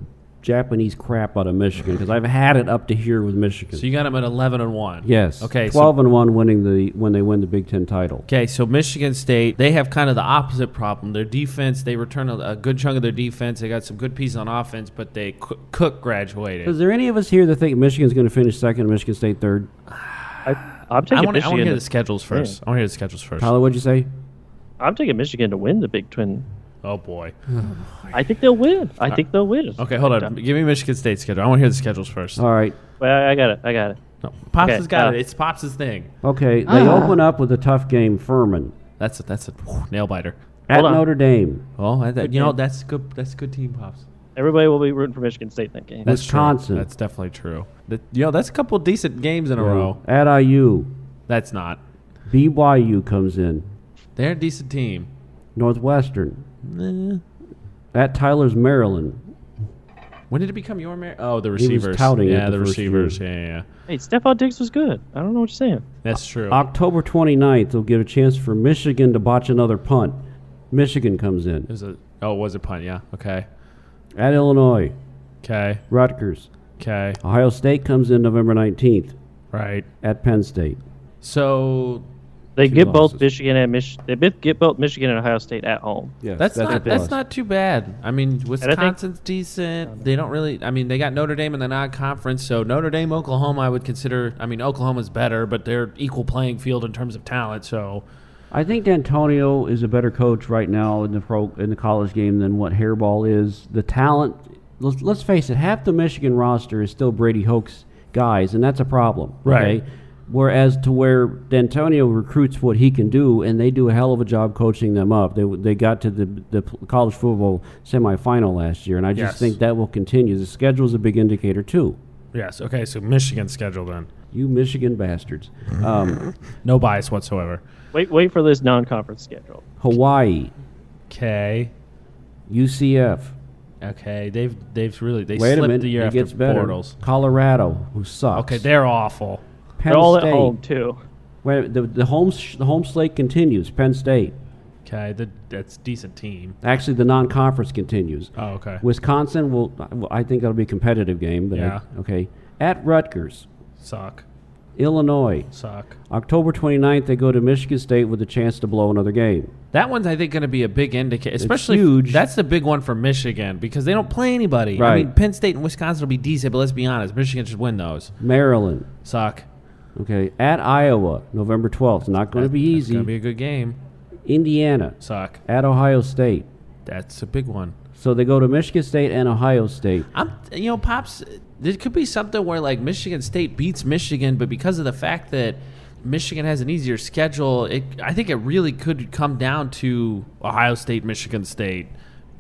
Japanese crap out of Michigan because I've had it up to here with Michigan. So you got them at 11 and 1. yes. Okay. so- Twelve and one, winning the when they win the Big Ten title. Okay, so Michigan State, they have kind of the opposite problem. Their defense, they return a, a good chunk of their defense. They got some good pieces on offense, but they Cook, Cook graduated. Is there any of us here that think Michigan's going to finish second, and Michigan State third? I, I'm I want to Michigan. hear the schedules first. I want to hear the schedules first. Tyler, what'd you say? I'm taking Michigan to win the Big Twin. Oh boy. I think they'll win. I think they'll win. Okay, hold on. Give me Michigan State schedule. I want to hear the schedules first. All right. Well, I I got it. I got it. No, Pops okay, has got uh, it. It's Pops' thing. Okay. They open up with a tough game, Furman That's a, that's a whew, nail biter. at Hold on. Notre Dame, Oh, I, that, you know that's good. That's a good team, Pops. Everybody will be rooting for Michigan State in that game. That's true. Wisconsin. That's definitely true. That, you know, that's a couple decent games in a row. at IU. That's not. BYU comes in. They're a decent team. Northwestern Eh. at Tyler's, Maryland. When did it become your Mar- Oh, the was receivers. touting it yeah, the the, first receivers. year. Yeah, yeah, yeah. Hey, Stefon Diggs was good. I don't know what you're saying. That's true. October 29th, they'll get a chance for Michigan to botch another punt. Michigan comes in. It was a, oh, it was a punt. Yeah. Okay. At Illinois, Okay. Rutgers. Okay. Ohio State comes in November 19th Right. at Penn State. So They Two get both. Michigan and Mich- They get both Michigan and Ohio State at home. Yes, that's, a not plus. that's not too bad. I mean, think- Wisconsin's decent. They don't really. I mean, they got Notre Dame in the non-conference, so Notre Dame, Oklahoma, I would consider. I mean, Oklahoma's better, but they're equal playing field in terms of talent. So I think D'Antonio is a better coach right now in the pro in the college game than what Hairball is. The talent, let's, let's face it, half the Michigan roster is still Brady Hoke's guys, and that's a problem. Right. Okay? Whereas to where D'Antonio recruits what he can do, and they do a hell of a job coaching them up. They they got to the the college football semifinal last year, and I just Yes. think that will continue. The schedule is a big indicator too. Yes. Okay. So Michigan schedule then. You Michigan bastards. Um, No bias whatsoever. Wait, wait for this non-conference schedule. Hawaii, Okay. UCF. Okay. They've they've really they Wait a slipped minute, the year it after gets better. portals. Colorado, who sucks. Okay, they're awful. Penn They're all State. at home too. Wait, the the home sh- the home slate continues. Penn State. Okay, the, that's decent team. Actually, the non-conference continues. Oh, okay. Wisconsin will. I think that'll be a competitive game. But I- Yeah. okay. At Rutgers, Suck. Illinois. Suck. October 29th, they go to Michigan State with a chance to blow another game. that one's, I think, going to be a big indicator. Especially f- huge. That's the big one for Michigan because they don't play anybody. I Right. mean, Penn State and Wisconsin will be decent, but let's be honest, Michigan should win those. Maryland. Suck. Okay. At Iowa, November 12th. Not going to be easy. It's easy. going to be a good game. Indiana. Suck. At Ohio State. That's a big one. So they go to Michigan State and Ohio State. I'm, you know, pops. There could be something where like Michigan State beats Michigan, but because of the fact that Michigan has an easier schedule, it I think it really could come down to Ohio State, Michigan State,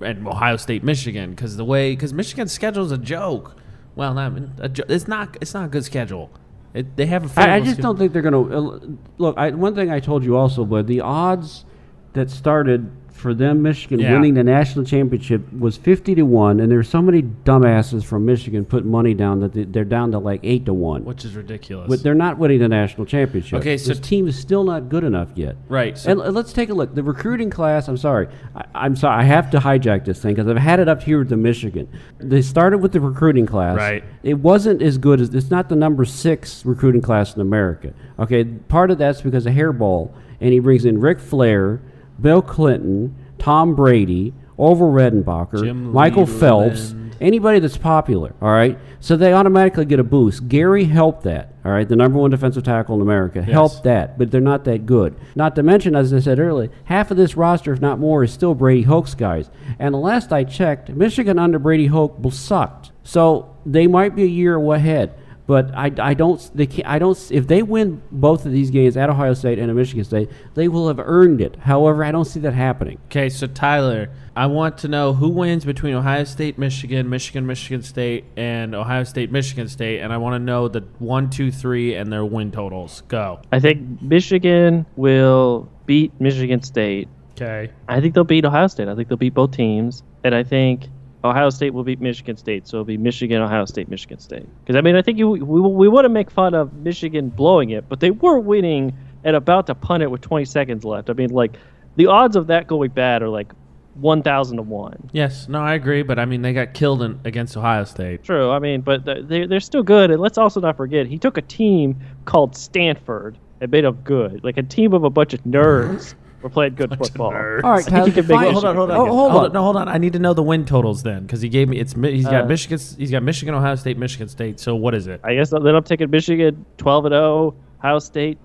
and Ohio State, Michigan, because the way because Michigan's schedule is a joke. Well, not a jo- it's not it's not a good schedule. It, they have a I, I favorable just don't think they're going to uh, look. I, one thing I told you also, but the odds that started for them Michigan Yeah. winning the national championship was 50 to 1 and there's so many dumbasses from Michigan put money down that they- they're down to like 8 to 1. which is ridiculous. But they're not winning the national championship. Okay, so- this team is still not good enough yet. Right, so- and let's take a look. The recruiting class. I'm sorry. I, I'm sorry. I have to hijack this thing because I've had it up here with the Michigan. They started with the recruiting class. Right. It wasn't as good as. It's not the number six recruiting class in America. Okay. Part of that's because of hairball, and he brings in Ric Flair, Bill Clinton, Tom Brady, Orville Redenbacher, Jim Michael Phelps, anybody that's popular, all right? So they automatically get a boost. Gary helped that, all right? The number one defensive tackle in America helped that, but they're not that good. Not to mention, as I said earlier, half of this roster, if not more, is still Brady Hoke's guys. And the last I checked, Michigan under Brady Hoke sucked. So they might be a year ahead. But I, I don't they can't, I don't if they win both of these games at Ohio State and at Michigan State they will have earned it. However, I don't see that happening. Okay, so Tyler, I want to know who wins between Ohio State, Michigan, Michigan, Michigan State, and Ohio State, Michigan State, and I want to know the one, two, three, and their win totals. Go. I think Michigan will beat Michigan State. okay. I think they'll beat Ohio State. I think they'll beat both teams, and I think Ohio State will beat Michigan State. So it'll be Michigan, Ohio State, Michigan State. Because I mean, I think you, we we want to make fun of Michigan blowing it, but they were winning and about to punt it with 20 seconds left. I mean, like the odds of that going bad are like 1,000 to one. Yes, no, I agree, but I mean they got killed in, against Ohio State. True. I mean, but they're, they're still good. And let's also not forget, he took a team called Stanford and made them good. Like a team of a bunch of nerds were playing good football. All right, I think can make Hold on, hold on, Oh, hold hold on. No, hold on. I need to know the win totals then, because he gave me. It's he's got Uh, Michigan. He's got Michigan, Ohio State, Michigan State. So what is it? I guess then I'm taking Michigan 12 and 0, Ohio State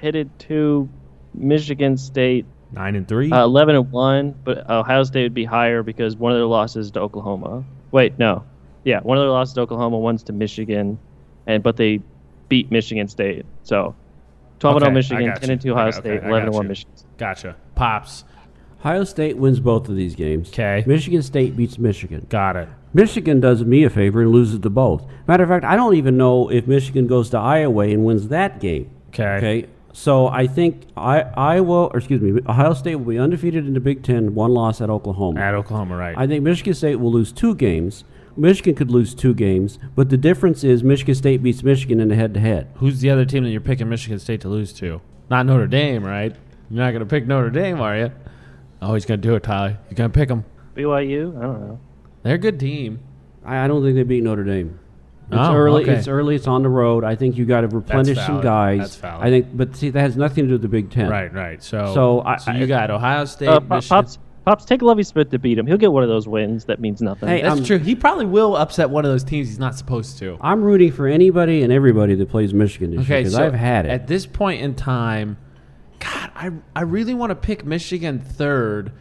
headed to Michigan State Nine and three. uh, 11 and 1, but Ohio State would be higher because one of their losses to Oklahoma. Wait, no. Yeah, one of their losses to Oklahoma, one's to Michigan, and but they beat Michigan State. So 12 and oh Okay, 0 Michigan, ten and two Ohio got- State, okay, I 11 and got 1 you. Michigan. Gotcha. Pops. Ohio State wins both of these games. Okay. Michigan State beats Michigan. Got it. Michigan does me a favor and loses to both. Matter of fact, I don't even know if Michigan goes to Iowa and wins that game. Okay. Okay. So I think I, Iowa, or excuse me, Ohio State will be undefeated in the Big Ten, one loss at Oklahoma. At Oklahoma, right? I think Michigan State will lose two games. Michigan could lose two games, but the difference is Michigan State beats Michigan in a head-to-head. Who's the other team that you're picking Michigan State to lose to? Not Notre Dame, right? You're not going to pick Notre Dame, are you? Oh, he's going to do it, Tyler. You're going to pick them. BYU? I don't know. They're a good team. I, I don't think they beat Notre Dame. It's Oh, early. okay. It's early. It's on the road. I think you got to replenish some guys. That's valid. I think, but see, that has nothing to do with the Big Ten. right, right. So, So I- So you got Ohio State, Uh, Michigan. Pops, Pops, take Lovie Smith to beat him. He'll get one of those wins that means nothing. Hey, That's I'm- true. He probably will upset one of those teams he's not supposed to. I'm rooting for anybody and everybody that plays Michigan this year Okay, because so I've had it. At this point in time, God, I I really want to pick Michigan third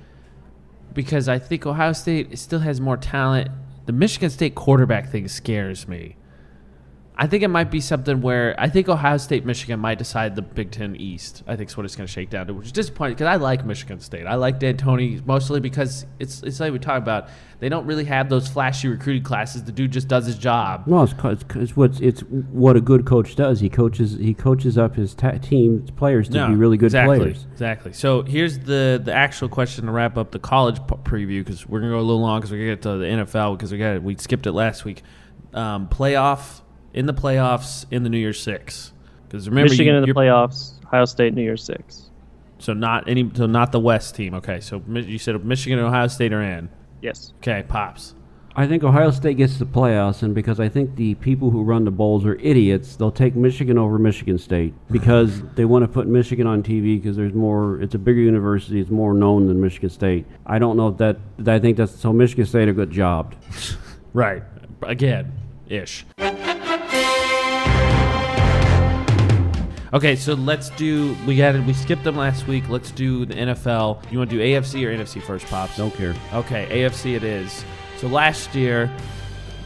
because I think Ohio State still has more talent. The Michigan State quarterback thing scares me. I think it might be something where I think Ohio State, Michigan might decide the Big Ten East. I think is what it's going to shake down to, which is disappointing because I like Michigan State. I like D'Antoni mostly because it's it's like we talk about. They don't really have those flashy recruiting classes. The dude just does his job. no, it's, it's, it's what it's what a good coach does. He coaches he coaches up his ta- team players to No, be really good exactly, players. Exactly. So here's the the actual question to wrap up the college p- preview because we're gonna go a little long because we're gonna get to the NFL because we got we skipped it last week. Um, playoff in the playoffs in the New Year's Six because remember Michigan you, in the playoffs, Ohio State, New Year's Six. So not any. So not the West team. Okay. So you said Michigan and Ohio State are in. Yes. Okay. Pops. I think Ohio State gets the playoffs, and because I think the people who run the bowls are idiots, they'll take Michigan over Michigan State because they want to put Michigan on TV because there's more. It's a bigger university. It's more known than Michigan State. I don't know if that. I think that's so. Michigan State a good job. Right. Again, ish. Okay, so let's do. We got it. We skipped them last week. Let's do the NFL. You want to do AFC or NFC first, pops? Don't care. Okay, AFC it is. So last year,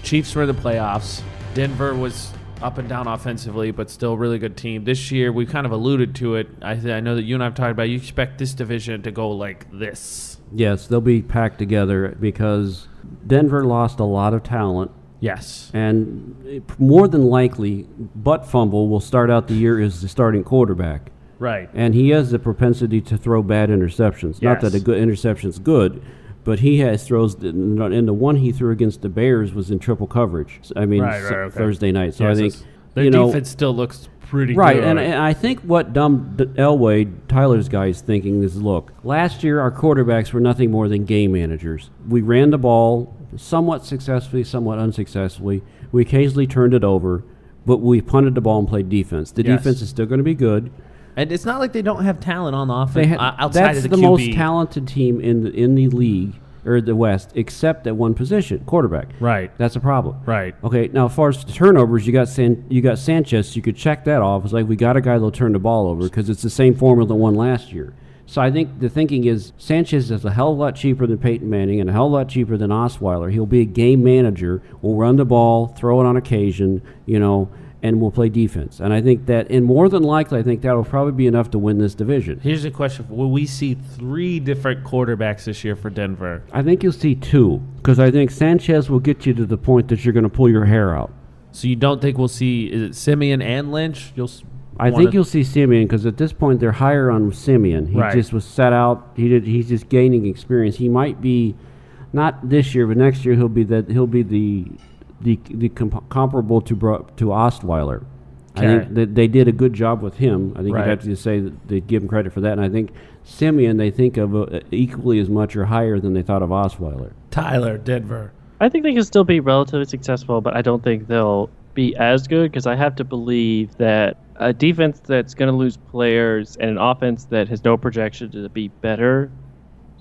Chiefs were in the playoffs. Denver was up and down offensively, but still a really good team. This year, we kind of alluded to it. I, I know that you and I have talked about. You expect this division to go like this. Yes, they'll be packed together because Denver lost a lot of talent, Yes. and it- more than likely, Butt Fumble will start out the year as the starting quarterback. Right. and he has the propensity to throw bad interceptions. Not that a Yes. good interception's good, but he has throws. And the one he threw against the Bears was in triple coverage. So, I mean, Right, so- right, okay. Thursday night. So I think it's- their you know, defense still looks pretty Right, good. and, and I think what Dumb D- Elway, Tyler's guy, is thinking is look, last year our quarterbacks were nothing more than game managers. We ran the ball somewhat successfully, somewhat unsuccessfully. We occasionally turned it over, but we punted the ball and played defense. The Yes. defense is still going to be good. And it's not like they don't have talent on the offense They uh, outside that's of the, QB. most talented team in the in the league or the West, except at one position, quarterback. Right. That's a problem. Right. Okay. Now, as far as turnovers, you got San, you got Sanchez. You could check that off. It's like we got a guy that'll turn the ball over because it's the same formula that won last year. So I think the thinking is Sanchez is a hell of a lot cheaper than Peyton Manning and a hell of a lot cheaper than Osweiler. He'll be a game manager. Will run the ball, throw it on occasion, you know, and we'll play defense. And I think that, and more than likely, I think that will probably be enough to win this division. Here's a question: Will we see three different quarterbacks this year for Denver? I think you'll see two because I think Sanchez will get you to the point that you're going to pull your hair out. So you don't think we'll see is it Siemian and Lynch? You'll. S- I wanna- think you'll see Siemian because at this point they're higher on Siemian. He Right. just was set out. He did. He's just gaining experience. He might be, not this year, but next year he'll be that. He'll be the, the the comp- comparable to Bro- to Osweiler. I Okay. think that they did a good job with him. I think Right. you'd have to say that they give him credit for that. And I think Siemian they think of uh, equally as much or higher than they thought of Osweiler. Tyler, Denver. I think they can still be relatively successful, but I don't think they'll be as good because I have to believe that a defense that's going to lose players and an offense that has no projection to be better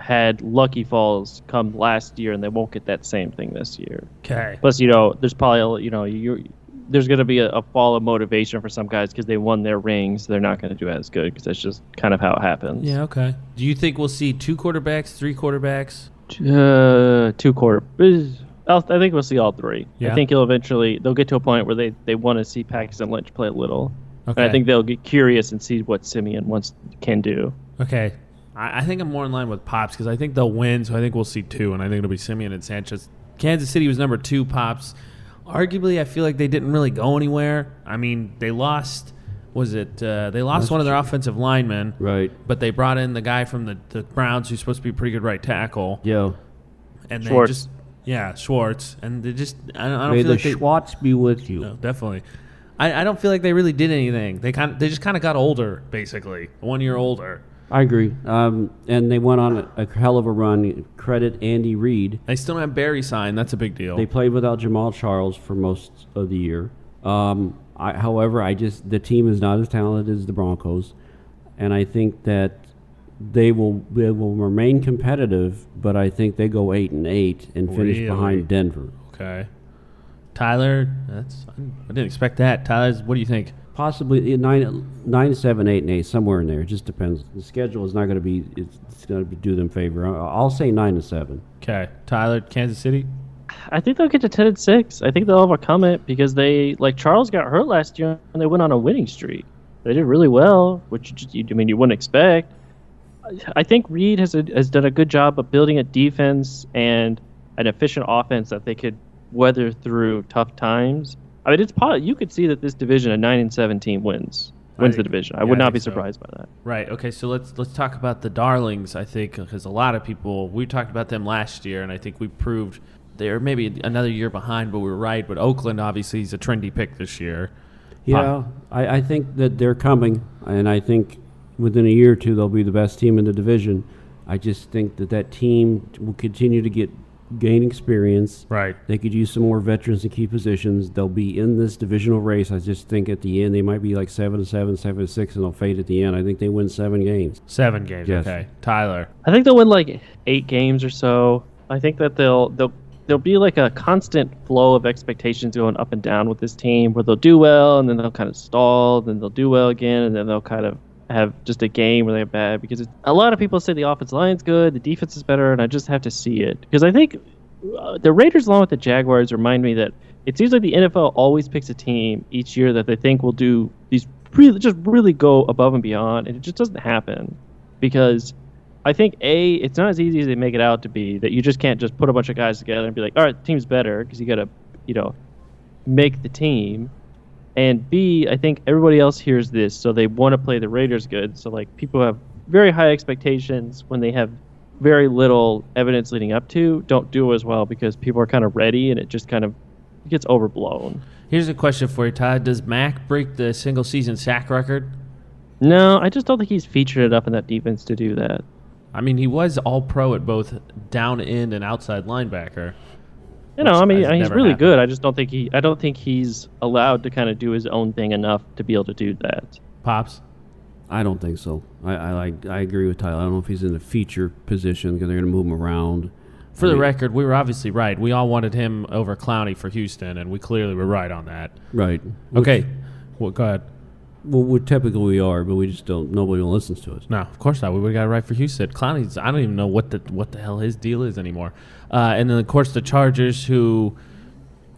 had lucky falls come last year, and they won't get that same thing this year. Okay. Plus, you know, there's probably you know you there's going to be a, a fall of motivation for some guys because they won their rings. They're not going to do as good because that's just kind of how it happens. Yeah. Okay. Do you think we'll see two quarterbacks, three quarterbacks? Uh, two quarter. I'll, I think we'll see all three. Yeah. I think he'll eventually they'll get to a point where they, they want to see Paxton Lynch play a little. And I think they'll get curious and see what Siemian wants can do. Okay. I, I think I'm more in line with Pops because I think they'll win, so I think we'll see two, and I think it'll be Siemian and Sanchez. Kansas City was number two, Pops. Arguably, I feel like they didn't really go anywhere. I mean, they lost. Was it? Uh, they lost one of their offensive linemen, Right. but they brought in the guy from the, the Browns who's supposed to be a pretty good right tackle, Yeah. and they just yeah Schwartz, and they just I don't, I don't May feel the like they, Schwartz be with you. no, definitely. I, I don't feel like they really did anything. They kind of they just kind of got older, basically, one year older. I agree. Um, and they went on a, a hell of a run. Credit Andy Reid. They still have Berry signed. That's a big deal. They played without Jamaal Charles for most of the year. Um, I, however, I just the team is not as talented as the Broncos, and I think that they will they will remain competitive. But I think they go eight and eight and finish Really? behind Denver. Okay. Tyler, that's I didn't expect that. Tyler's, what do you think? Possibly nine, nine, seven, eight, and eight, somewhere in there. It just depends. The schedule is not going to be. It's, it's going to do them favor. I'll, I'll say nine to seven. Okay, Tyler, Kansas City. I think they'll get to ten and six. I think they'll overcome it because they like Charles got hurt last year and they went on a winning streak. They did really well, which you just, you, I mean you wouldn't expect. I- I think Reid has a, has done a good job of building a defense and an efficient offense that they could weather through tough times. I mean, it's probably you could see that this division, a nine and seventeen, wins wins I- the division. I yeah, would I not be think so. surprised by that. Right. Okay. So let's let's talk about the darlings. I think because a lot of people we talked about them last year, and I think we proved they're maybe another year behind, but we were right. But Oakland obviously is a trendy pick this year. Yeah, I, I think that they're coming, and I think within a year or two they'll be the best team in the division. I just think that that team will continue to get gain experience. Right. They could use some more veterans in key positions. They'll be in this divisional race. I just think at the end they might be like seven to seven, seven to six, and they'll fade at the end. I think they win seven games. Seven games. Yes. Okay. Tyler. I think they'll win like eight games or so. I think that they'll they'll there'll be like a constant flow of expectations going up and down with this team where they'll do well and then they'll kind of stall, then they'll do well again, and then they'll kind of have just a game where they're bad because a lot of people say the offense line's good, the defense is better, and I just have to see it because I think uh, the Raiders along with the Jaguars remind me that it seems like the NFL always picks a team each year that they think will do these really just really go above and beyond, and it just doesn't happen because I think a it's not as easy as they make it out to be that you just can't just put a bunch of guys together and be like, all right, the team's better because you got to, you know, make the team. And B, I think everybody else hears this, so they want to play the Raiders good. So like people have very high expectations when they have very little evidence leading up to, don't do as well because people are kind of ready and it just kind of gets overblown. Here's a question for you, Todd. Does Mack break the single season sack record? No, I just don't think he's featured enough in that defense to do that. I mean, he was all pro at both down end and outside linebacker. You know, I mean, has he's really happened. good. I just don't think he. I don't think he's allowed to kind of do his own thing enough to be able to do that. Pops. I don't think so. I I, like, I agree with Tyler. I don't know if he's in a feature position because they're going to move him around. For I the mean- record, we were obviously right. We all wanted him over Clowney for Houston, and we clearly were right on that. Right. Okay. Well, go ahead. Well, we typically we are, but we just don't. Nobody listens to us. No, of course not. We would have got it right for Houston. Clowney's. I don't even know what the what the hell his deal is anymore. Uh, and then of course the Chargers, who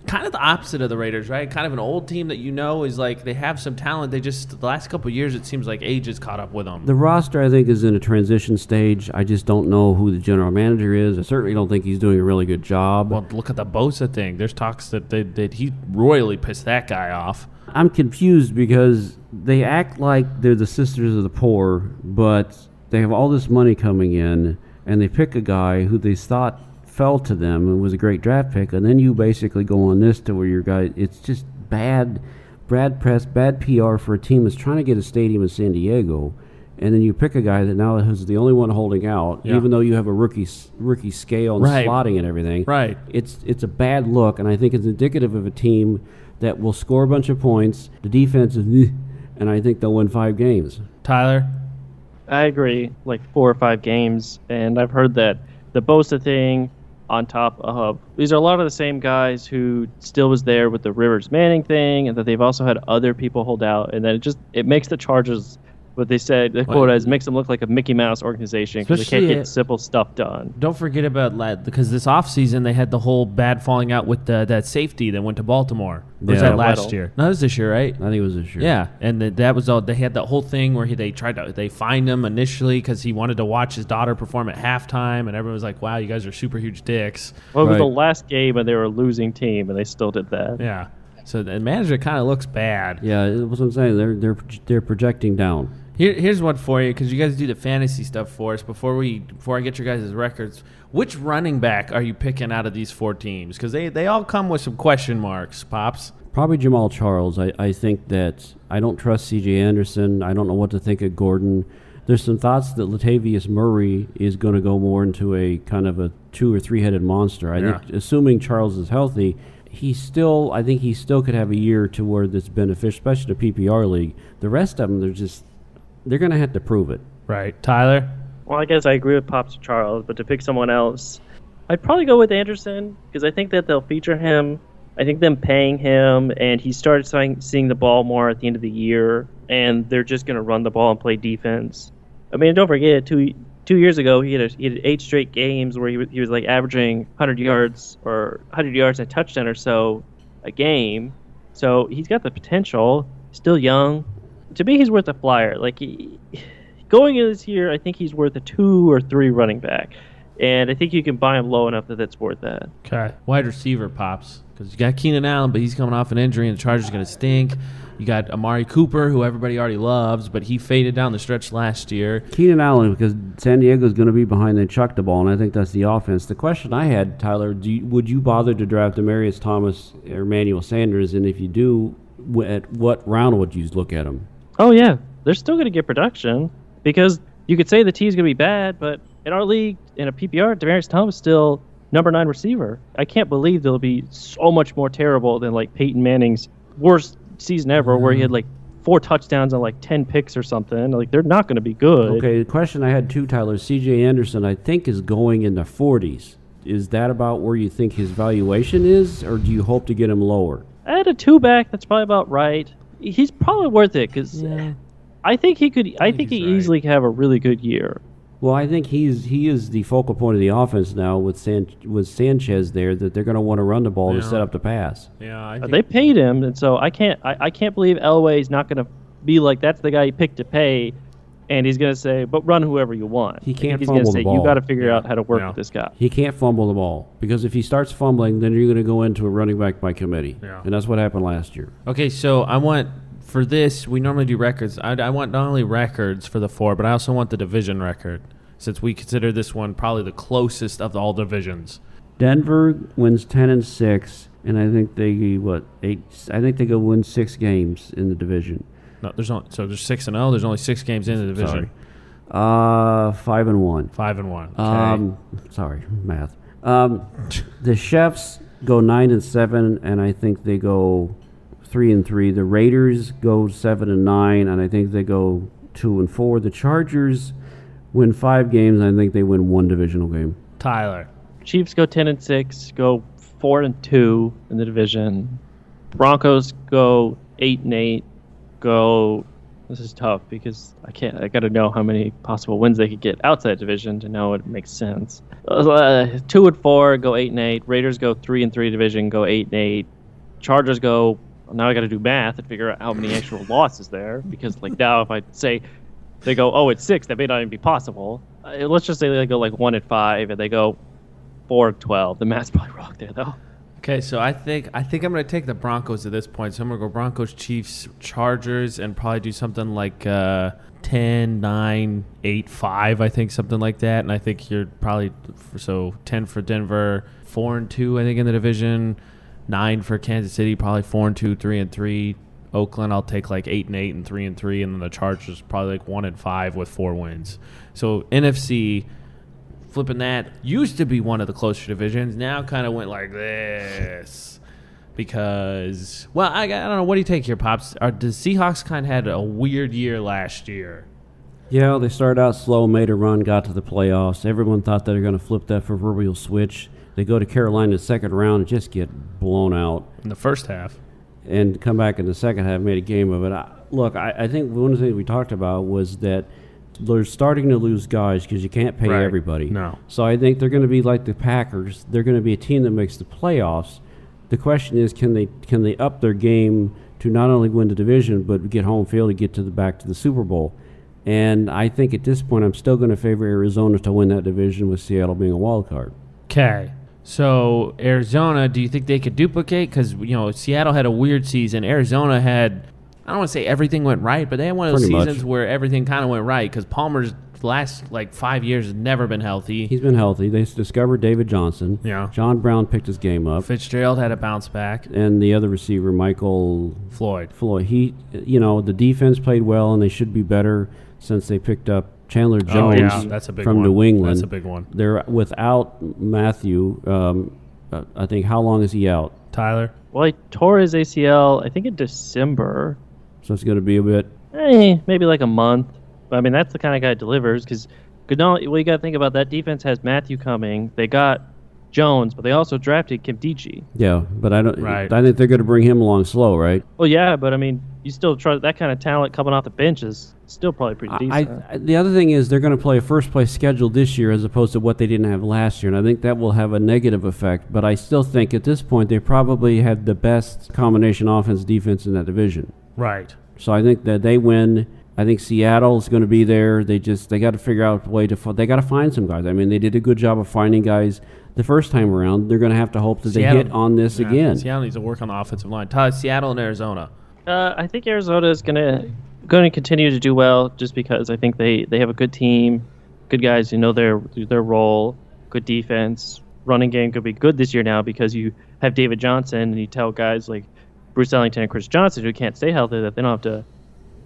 kind of the opposite of the Raiders, right? Kind of an old team that you know is like they have some talent. They just the last couple years it seems like age has caught up with them. The roster, I think, is in a transition stage. I just don't know who the general manager is. I certainly don't think he's doing a really good job. well, look at the Bosa thing. There's talks that they, that he royally pissed that guy off. I'm confused because they act like they're the sisters of the poor, but they have all this money coming in, and they pick a guy who they thought fell to them and was a great draft pick, and then you basically go on this to where your guy. It's just bad, bad press, bad PR for a team that's trying to get a stadium in San Diego. And then you pick a guy that now is the only one holding out, Yeah. even though you have a rookie rookie scale and Right. slotting and everything. Right. It's it's a bad look, and I think it's indicative of a team that will score a bunch of points. The defense is, and I think they'll win five games. Tyler, I agree, like four or five games, and I've heard that the Bosa thing on top of. These are a lot of the same guys who still was there with the Rivers Manning thing, and that they've also had other people hold out, and then it just it makes the Chargers what they said the quote is makes them look like a Mickey Mouse organization because they can't Especially, get uh, simple stuff done. don't forget about la- because this offseason they had the whole bad falling out with the, that safety that went to Baltimore. Was Yeah. that last Weddle. year? No, that was this year, right? I think it was this year. Yeah, and th- that was all. They had that whole thing where he, they tried to they fined him initially because he wanted to watch his daughter perform at halftime, and everyone was like, "Wow, you guys are super huge dicks." Well, it was the Right. last game, and they were a losing team, and they still did that. Yeah, so the manager kind of looks bad. yeah. That's what I'm saying. They're they're they're projecting down. Here, here's one for you because you guys do the fantasy stuff for us. Before we before I get your guys' records, which running back are you picking out of these four teams? Because they they all come with some question marks. Pops. Probably Jamaal Charles. I, I think that I don't trust C.J. Anderson. I don't know what to think of Gordon. There's some thoughts that Latavius Murray is going to go more into a kind of a two or three headed monster. I Yeah. think, assuming Charles is healthy, he still. I think he still could have a year to where that's beneficial, especially the PPR league. The rest of them, they're just they're going to have to prove it. Right, Tyler. Well, I guess I agree with Pops Charles, but to pick someone else, I'd probably go with Anderson because I think that they'll feature him. I think them paying him, and he started seeing, seeing the ball more at the end of the year, and they're just going to run the ball and play defense. I mean, don't forget two two years ago he had, a, he had eight straight games where he was, he was like averaging 100 yards or 100 yards and a touchdown or so a game. So he's got the potential. Still young. To me, he's worth a flyer. Like he, going in this year, I think he's worth a two or three running back, and I think you can buy him low enough that that's worth that. Okay. Wide receiver pops because you got Keenan Allen, but he's coming off an injury, and the Chargers are going to stink. You got Amari Cooper, who everybody already loves, but he faded down the stretch last year. Keenan Allen, because San Diego's going to be behind and chuck the ball, and I think that's the offense. The question I had, Tyler, do you, would you bother to draft Demaryius Thomas or Emmanuel Sanders? And if you do, at what round would you look at them? Oh yeah, they're still going to get production because you could say the T is going to be bad, but in our league in a PPR, Demaryius Thomas is still number nine receiver. I can't believe they'll be so much more terrible than like Peyton Manning's worst season ever, where he had mm-hmm. like four touchdowns and like ten picks or something. Like they're not going to be good. Okay, the question I had too, Tyler, C.J. Anderson, I think is going in the 40s. Is that about where you think his valuation is, or do you hope to get him lower? At a two back, that's probably about right. He's probably worth it because I think he could. I, think, he's he right. easily could have a really good year. Well, I think he's he is the focal point of the offense now with San, with Sanchez there. That they're going to want to run the ball to set up the pass. Yeah, I Uh, They paid him, and so I can't. I, I can't believe Elway's not going to be like that's the guy he picked to pay and he's gonna say, "But run whoever you want." He can't He's gonna the say, ball. "You got to figure Yeah. out how to work Yeah. with this guy." He can't fumble the ball because if he starts fumbling, then you're going to go into a running back by committee, Yeah. and that's what happened last year. Okay, so I want for this we normally do records. I, I want not only records for the four, but I also want the division record since we consider this one probably the closest of all divisions. Denver wins ten and six, and I think they what eight? I think they go win six games in the division. No, there's only so there's six and zero. There's only six games in the division. Sorry, uh, five and one. Five and one. Okay. Um, sorry, math. Um, the Chefs go nine and seven, and I think they go three and three. The Raiders go seven and nine, and I think they go two and four. The Chargers win five games, and I think they win one divisional game. Tyler. Chiefs go ten and six, go four and two in the division. Broncos go eight and eight, go. This is tough because I can't. I got to know how many possible wins they could get outside division to know it makes sense. Uh, two and four go eight and eight. Raiders go three and three division, go eight and eight. Chargers go. Now I got to do math and figure out how many actual losses there because like now if I say they go oh it's six that may not even be possible. Uh, let's just say they go like one and five and they go four and twelve. The math's probably wrong there though. Okay, so I think I think I'm gonna take the Broncos at this point. So I'm gonna go Broncos, Chiefs, Chargers, and probably do something like uh, 10, 9, 8, 5. I think something like that. And I think you're probably so 10 for Denver, four and two. I think in the division, nine for Kansas City, probably four and two, three and three. Oakland, I'll take like eight and eight and three and three, and then the Chargers probably like one and five with four wins. So NFC flipping that used to be one of the closer divisions now kind of went like this because well I, I don't know what do you take here pops Are, the seahawks kind of had a weird year last year Yeah, they started out slow, made a run, got to the playoffs. Everyone thought they were going to flip that proverbial switch. They go to Carolina in the second round and just get blown out. in the first half and come back in the second half, made a game of it. I, look, I, I think one of the things we talked about was that they're starting to lose guys because you can't pay Right. everybody. No. So I think they're going to be like the Packers. They're going to be a team that makes the playoffs. The question is, can they can they up their game to not only win the division but get home field to get to the back to the Super Bowl? And I think at this point, I'm still going to favor Arizona to win that division with Seattle being a wild card. okay so arizona do you think they could duplicate because you know seattle had a weird season arizona had i don't want to say everything went right but they had one of those Pretty much. seasons where everything kind of went right because palmer's last like five years has never been healthy He's been healthy. They s- discovered David Johnson. Yeah. John Brown picked his game up. fitzgerald had a bounce back and the other receiver, Michael floyd Floyd. He, you know, the defense played well, and they should be better since they picked up Chandler Oh, Jones yeah, that's a big from one. New England. That's a big one. They're without Mathieu. Um, uh, I think how long is he out? tyler Well, he tore his ACL, I think in December. So it's going to be a bit. Eh, maybe like a month. But I mean, that's the kind of guy that delivers because Goodell. Well, you got to think about that defense has Mathieu coming. They got Jones, but they also drafted Nkemdiche. Yeah, but I don't. Right. I think they're going to bring him along slow, right? Well, yeah, but I mean, you still try that kind of talent coming off the bench is still probably pretty decent. I, the other thing is they're going to play a first place schedule this year as opposed to what they didn't have last year, and I think that will have a negative effect. But I still think at this point they probably have the best combination offense defense in that division. Right So I think that they win. I think Seattle is going to be there. They just they got to figure out a way to. They got to find some guys. I mean, they did a good job of finding guys the first time around. They're going to have to hope that Seattle- they hit on this Yeah, again. Seattle needs to work on the offensive line. Tyler, Seattle and Arizona. Uh, I think Arizona is gonna going to continue to do well just because I think they, they have a good team, good guys who know their their role, good defense. Running game could be good this year now because you have David Johnson and you tell guys like Bruce Ellington and Chris Johnson who can't stay healthy that they don't have to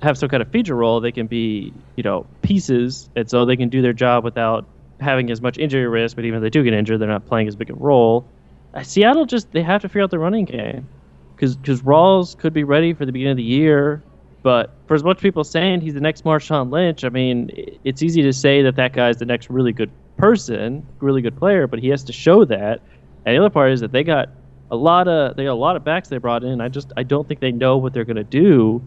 have some kind of feature role. They can be you know pieces, and so they can do their job without having as much injury risk. But even if they do get injured, they're not playing as big a role. Uh, Seattle just they have to figure out the running game because because Rawls could be ready for the beginning of the year, but for as much people saying he's the next Marshawn Lynch, I mean, it's easy to say that that guy's the next really good person, really good player, but he has to show that. And the other part is that they got a lot of they got a lot of backs they brought in. I just I don't think they know what they're gonna do,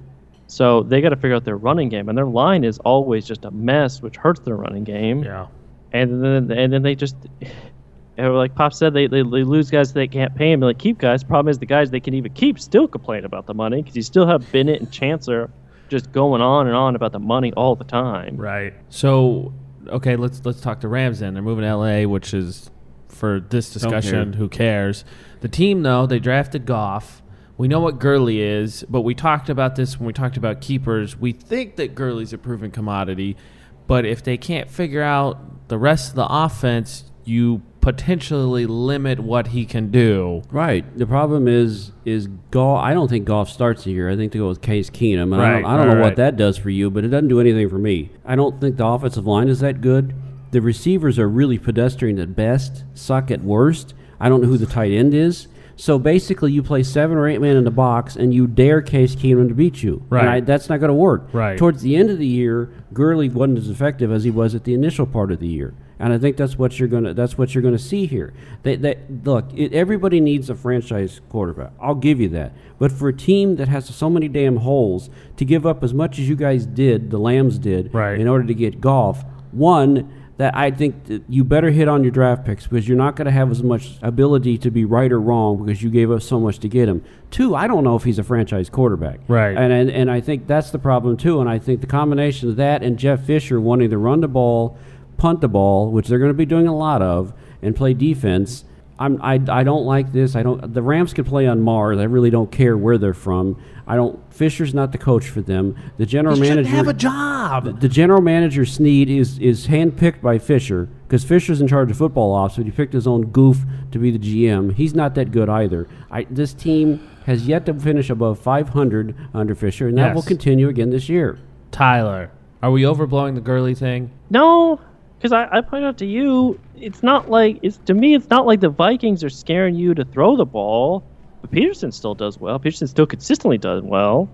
so they got to figure out their running game, and their line is always just a mess, which hurts their running game Yeah. and then and then they just like Pop said, they, they, they lose guys they can't pay them and they keep guys. Problem is the guys they can even keep still complain about the money because you still have Bennett and Chancellor just going on and on about the money all the time. Right. So, okay, let's let's talk to Rams then. They're moving to LA, which is for this discussion. care. Who cares? The team, though, they drafted Goff. We know what Gurley is, but we talked about this when we talked about keepers. We think that Gurley's a proven commodity, but if they can't figure out the rest of the offense, you potentially limit what he can do. Right. The problem is is Goff. I don't think Goff starts here. I think to go with Case Keenum. And I Right, don't, I don't right, know right. what that does for you, but it doesn't do anything for me. I don't think the offensive line is that good. The receivers are really pedestrian at best, suck at worst. I don't know who the tight end is. So basically, you play seven or eight men in the box, and you dare Case Keenum to beat you. Right. And I, that's not going to work. Right. Towards the end of the year, Gurley wasn't as effective as he was at the initial part of the year, and I think that's what you're gonna that's what you're gonna see here. They, they, look, it, everybody needs a franchise quarterback. I'll give you that. But for a team that has so many damn holes, to give up as much as you guys did, the Lambs did, Right. in order to get Goff, one. That I think that you better hit on your draft picks because you're not going to have as much ability to be right or wrong because you gave up so much to get him. Two, I don't know if he's a franchise quarterback. Right. And, and and I think that's the problem too. And I think the combination of that and Jeff Fisher wanting to run the ball, punt the ball, which they're going to be doing a lot of, and play defense. I'm, I, I don't like this. I don't. The Rams can play on Mars. I really don't care where they're from. I don't. Fisher's not the coach for them. The general He shouldn't manager have a job. the general manager Snead is is handpicked by Fisher because Fisher's in charge of football ops, but he picked his own goof to be the GM. He's not that good either. I, this team has yet to finish above 500 under Fisher, and that Yes. will continue again this year. Tyler. Are we overblowing the Gurley thing? No, because I, I point out to you, it's not like it's to me. It's not like the Vikings are scaring you to throw the ball. But Peterson still does well. Peterson still consistently does well.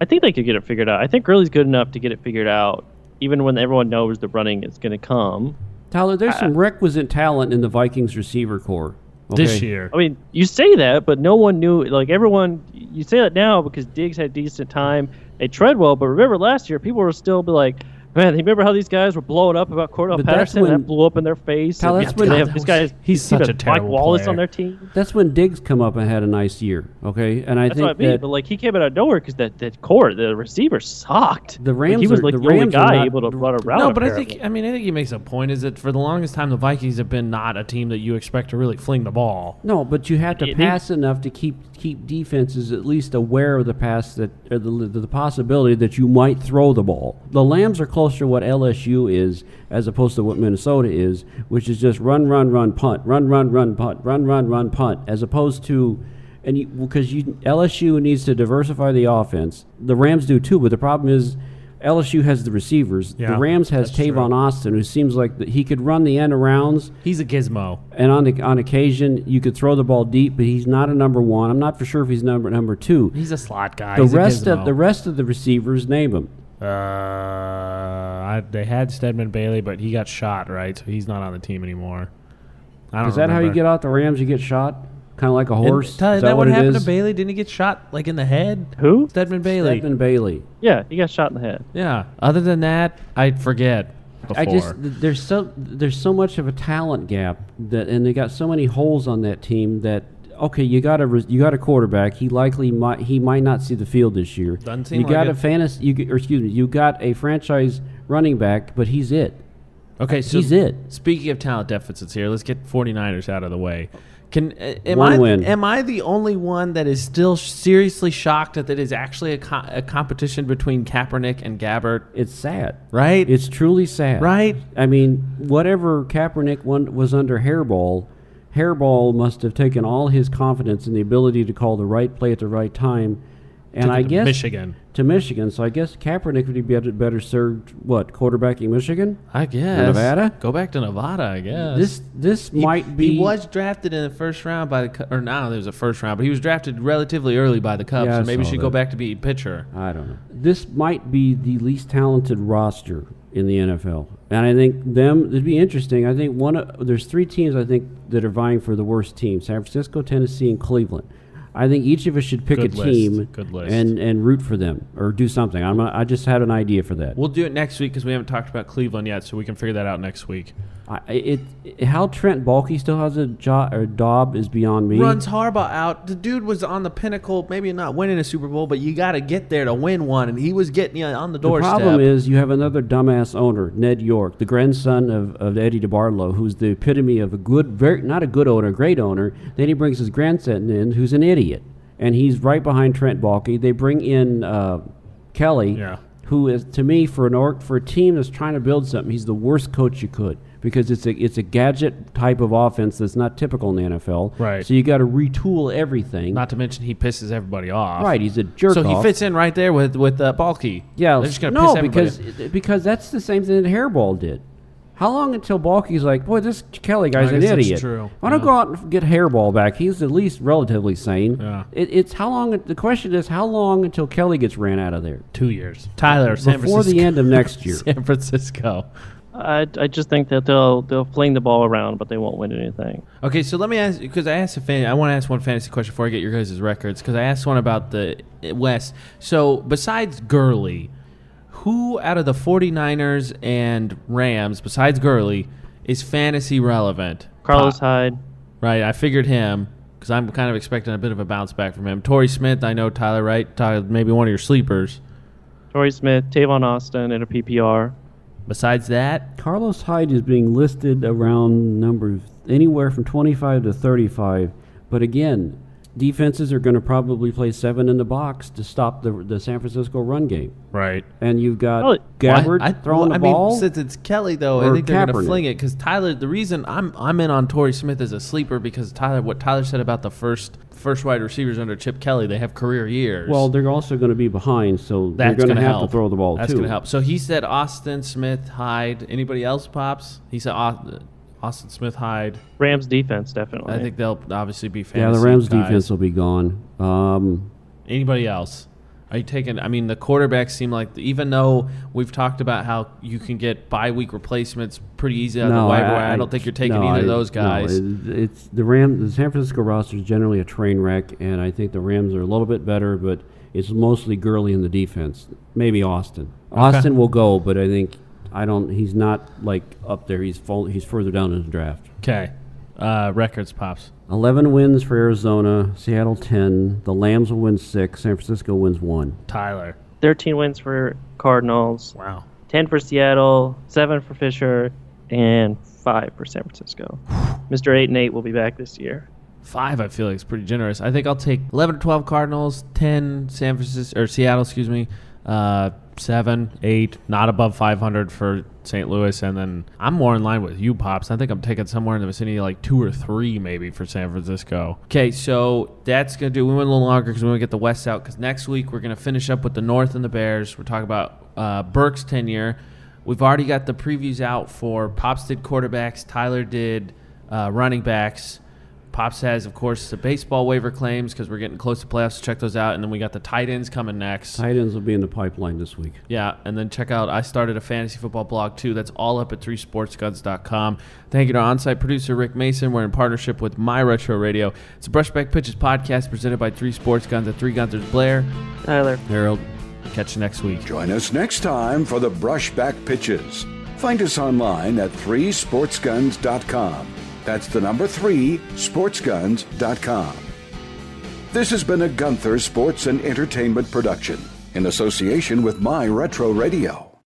I think they could get it figured out. I think Gurley's good enough to get it figured out, even when everyone knows the running is going to come. Tyler, there's some requisite talent in the Vikings receiver core. This year. I mean, you say that, but no one knew. Like everyone, you say that now because Diggs had decent time at Treadwell. But remember last year, people were still be like, "Man, you remember how these guys were blowing up about Cordarrelle But Patterson? when- that blew up in their face. Tyler, and that's when- they God, have these guys. he's such a Mike terrible Wallace player. on their team. That's when Diggs come up and had a nice year. Okay, and I That's think what I mean. that But like he came out of nowhere because that that core, the receiver sucked. The Like, he Rams was like the the, only Rams are guy not- able to run around. No, but I think I mean I think he makes a point is that for the longest time the Vikings have been not a team that you expect to really fling the ball. No, but you have to It pass enough to keep keep defenses at least aware of the pass that or the, the possibility that you might throw the ball. The Lambs are closer to what LSU is as opposed to what Minnesota is, which is just run, run, run, punt, run, run, run, punt, run, run, run, punt, as opposed to and because you LSU needs to diversify the offense. The Rams do too, but the problem is. LSU has the receivers. Yeah, the Rams has that's true. Tavon Austin, who seems like that he could run the end arounds He's a gizmo. and on the, on occasion you could throw the ball deep, but he's not a number one. I'm not for sure if he's number number two. He's a slot guy. The He's a rest of the rest of the receivers, name them. Uh, I, they had Stedman Bailey, but he got shot, right? So he's not on the team anymore. I don't Is that how you get out the Rams? You get shot, kind of like a horse. Isn't that, is that what, what happened to Bailey? Didn't he get shot like in the head? who? Stedman Bailey. Stedman Bailey. Yeah, he got shot in the head. Yeah. Other than that, I forget. Before. I just there's so there's so much of a talent gap that, and they got so many holes on that team that. Okay, you got a you got a quarterback. He likely might he might not see the field this year. Doesn't seem you like got it. a fantasy, you, or excuse me, you got a franchise running back, but he's it. okay, so he's it. Speaking of talent deficits here, let's get 49ers out of the way. Can uh, am One I win. am I the only one that is still seriously shocked that it is actually a, co- a competition between Kaepernick and Gabbert? It's sad. Right? It's truly sad. Right? I mean, whatever Kaepernick one, was under Hairball, Hairball must have taken all his confidence in the ability to call the right play at the right time. And Took I guess Michigan. To Michigan. So I guess Kaepernick would be better, better served what quarterbacking Michigan. I guess Nevada? Go back to Nevada. I guess This this He- might be He was drafted in the first round by the Cu- or no, there was a first round, but he was drafted relatively early by the Cubs. Yeah, so maybe saw should go back to be pitcher. I don't know. This might be the least talented roster in the NFL, and I think them. It'd be interesting. I think one. Of, there's three teams I think that are vying for the worst team: San Francisco, Tennessee, and Cleveland. I think each of us should pick Good a list. team Good list. and and root for them or do something. I'm not, I just had an idea for that. We'll do it next week because we haven't talked about Cleveland yet, so we can figure that out next week. I, it, it how Trent Baalke still has a job or Dob is beyond me. Runs Harbaugh out. The dude was on the pinnacle, maybe not winning a Super Bowl, but you got to get there to win one, and he was getting you on the doorstep. The problem is you have another dumbass owner, Ned York, the grandson of, of Eddie DeBartolo, who's the epitome of a good, very not a good owner, a great owner. Then he brings his grandson in, who's an idiot, and he's right behind Trent Baalke. They bring in uh, Kelly, Yeah. who is to me for an org, for a team that's trying to build something, he's the worst coach you could because it's a it's a gadget type of offense that's not typical in the NFL. Right. So you got to retool everything. Not to mention he pisses everybody off. right. He's a jerk. so he fits in right there with with uh, Baalke. Yeah, they're just gonna no, piss everybody because off. because that's the same thing that Hairball did. How long until Baalke's like, boy, this Kelly guy's an idiot. true. Why don't Yeah. go out and get Hairball back? He's at least relatively sane. Yeah. It, it's how long. The question is how long until Kelly gets ran out of there Two years. Tyler, San before the end of next year. San Francisco. I, I just think that they'll they'll fling the ball around, but they won't win anything. Okay, so let me ask because I asked a fan. I want to ask one fantasy question before I get your guys' records because I asked one about the uh, West. So besides Gurley, who out of the 49ers and Rams, besides Gurley, is fantasy relevant? Carlos Pop- Hyde, Right, I figured him because I'm kind of expecting a bit of a bounce back from him. Torrey Smith, I know Tyler, right? Tyler, maybe one of your sleepers. Torrey Smith, Tavon Austin in a PPR. Besides that, Carlos Hyde is being listed around numbers anywhere from 25 to 35. But again, defenses are going to probably play seven in the box to stop the, the San Francisco run game. Right. And you've got Well, Gabbert I, I, throwing I the ball. mean, since it's Kelly though, I think they're going to fling it because Tyler. The reason I'm I'm in on Torrey Smith as a sleeper because Tyler, what Tyler said about the first first wide receivers under Chip Kelly, they have career years. Well, they're also going to be behind, so they're going to have help. to throw the ball That's too. going to help. So he said Austin Smith, Hyde. Anybody else pops? He said Au- Austin Smith, Hyde. Rams defense definitely. I think they'll obviously be Yeah, fantasy the Rams guys. defense will be gone. Um, Anybody else? Are you taking? I mean, the quarterbacks seem like even though we've talked about how you can get bye week replacements pretty easy out of the no, waiver wire, I, don't think you're taking no, either I- of those no, guys. it- it's the Ram. The San Francisco roster is generally a train wreck, and I think the Rams are a little bit better, but it's mostly Gurley in the defense. Maybe Austin. Austin will go, but I think I don't. He's not like up there. He's full, he's further down in the draft. Okay. Uh, records pops. 11 wins for Arizona, Seattle 10. The Lambs will win 6, San Francisco wins 1. Tyler. 13 wins for Cardinals, Wow. 10 for Seattle, 7 for Fisher, and 5 for San Francisco. Mr. 8 and 8 will be back this year. Five, I feel like is pretty generous. I think I'll take eleven or twelve Cardinals, ten San Francisco or Seattle, excuse me, uh, seven, eight, not above five hundred for St. Louis, and then I'm more in line with you, pops. I think I'm taking somewhere in the vicinity like two or three, maybe for San Francisco. Okay, so that's gonna do. We went a little longer because we want to get the West out. Because next week we're gonna finish up with the North and the Bears. We're talking about uh, Burke's tenure. We've already got the previews out for Pops did quarterbacks, Tyler did uh, running backs. Pops has, of course, the baseball waiver claims because we're getting close to playoffs. Check those out, and then we got the tight ends coming next. Tight ends will be in the pipeline this week. Yeah, and then check out. I started a fantasy football blog too. That's all up at 3sportsguns.com. Thank you to our on-site producer Rick Mason. We're in partnership with My Retro Radio. It's a Brushback Pitches podcast presented by Three Sports Guns at Three Gunther's Blair. Tyler. Harold, catch you next week. Join us next time for the Brushback Pitches. Find us online at 3sportsguns.com. That's the number 3 sportsguns.com. This has been a Gunther Sports and Entertainment production in association with My Retro Radio.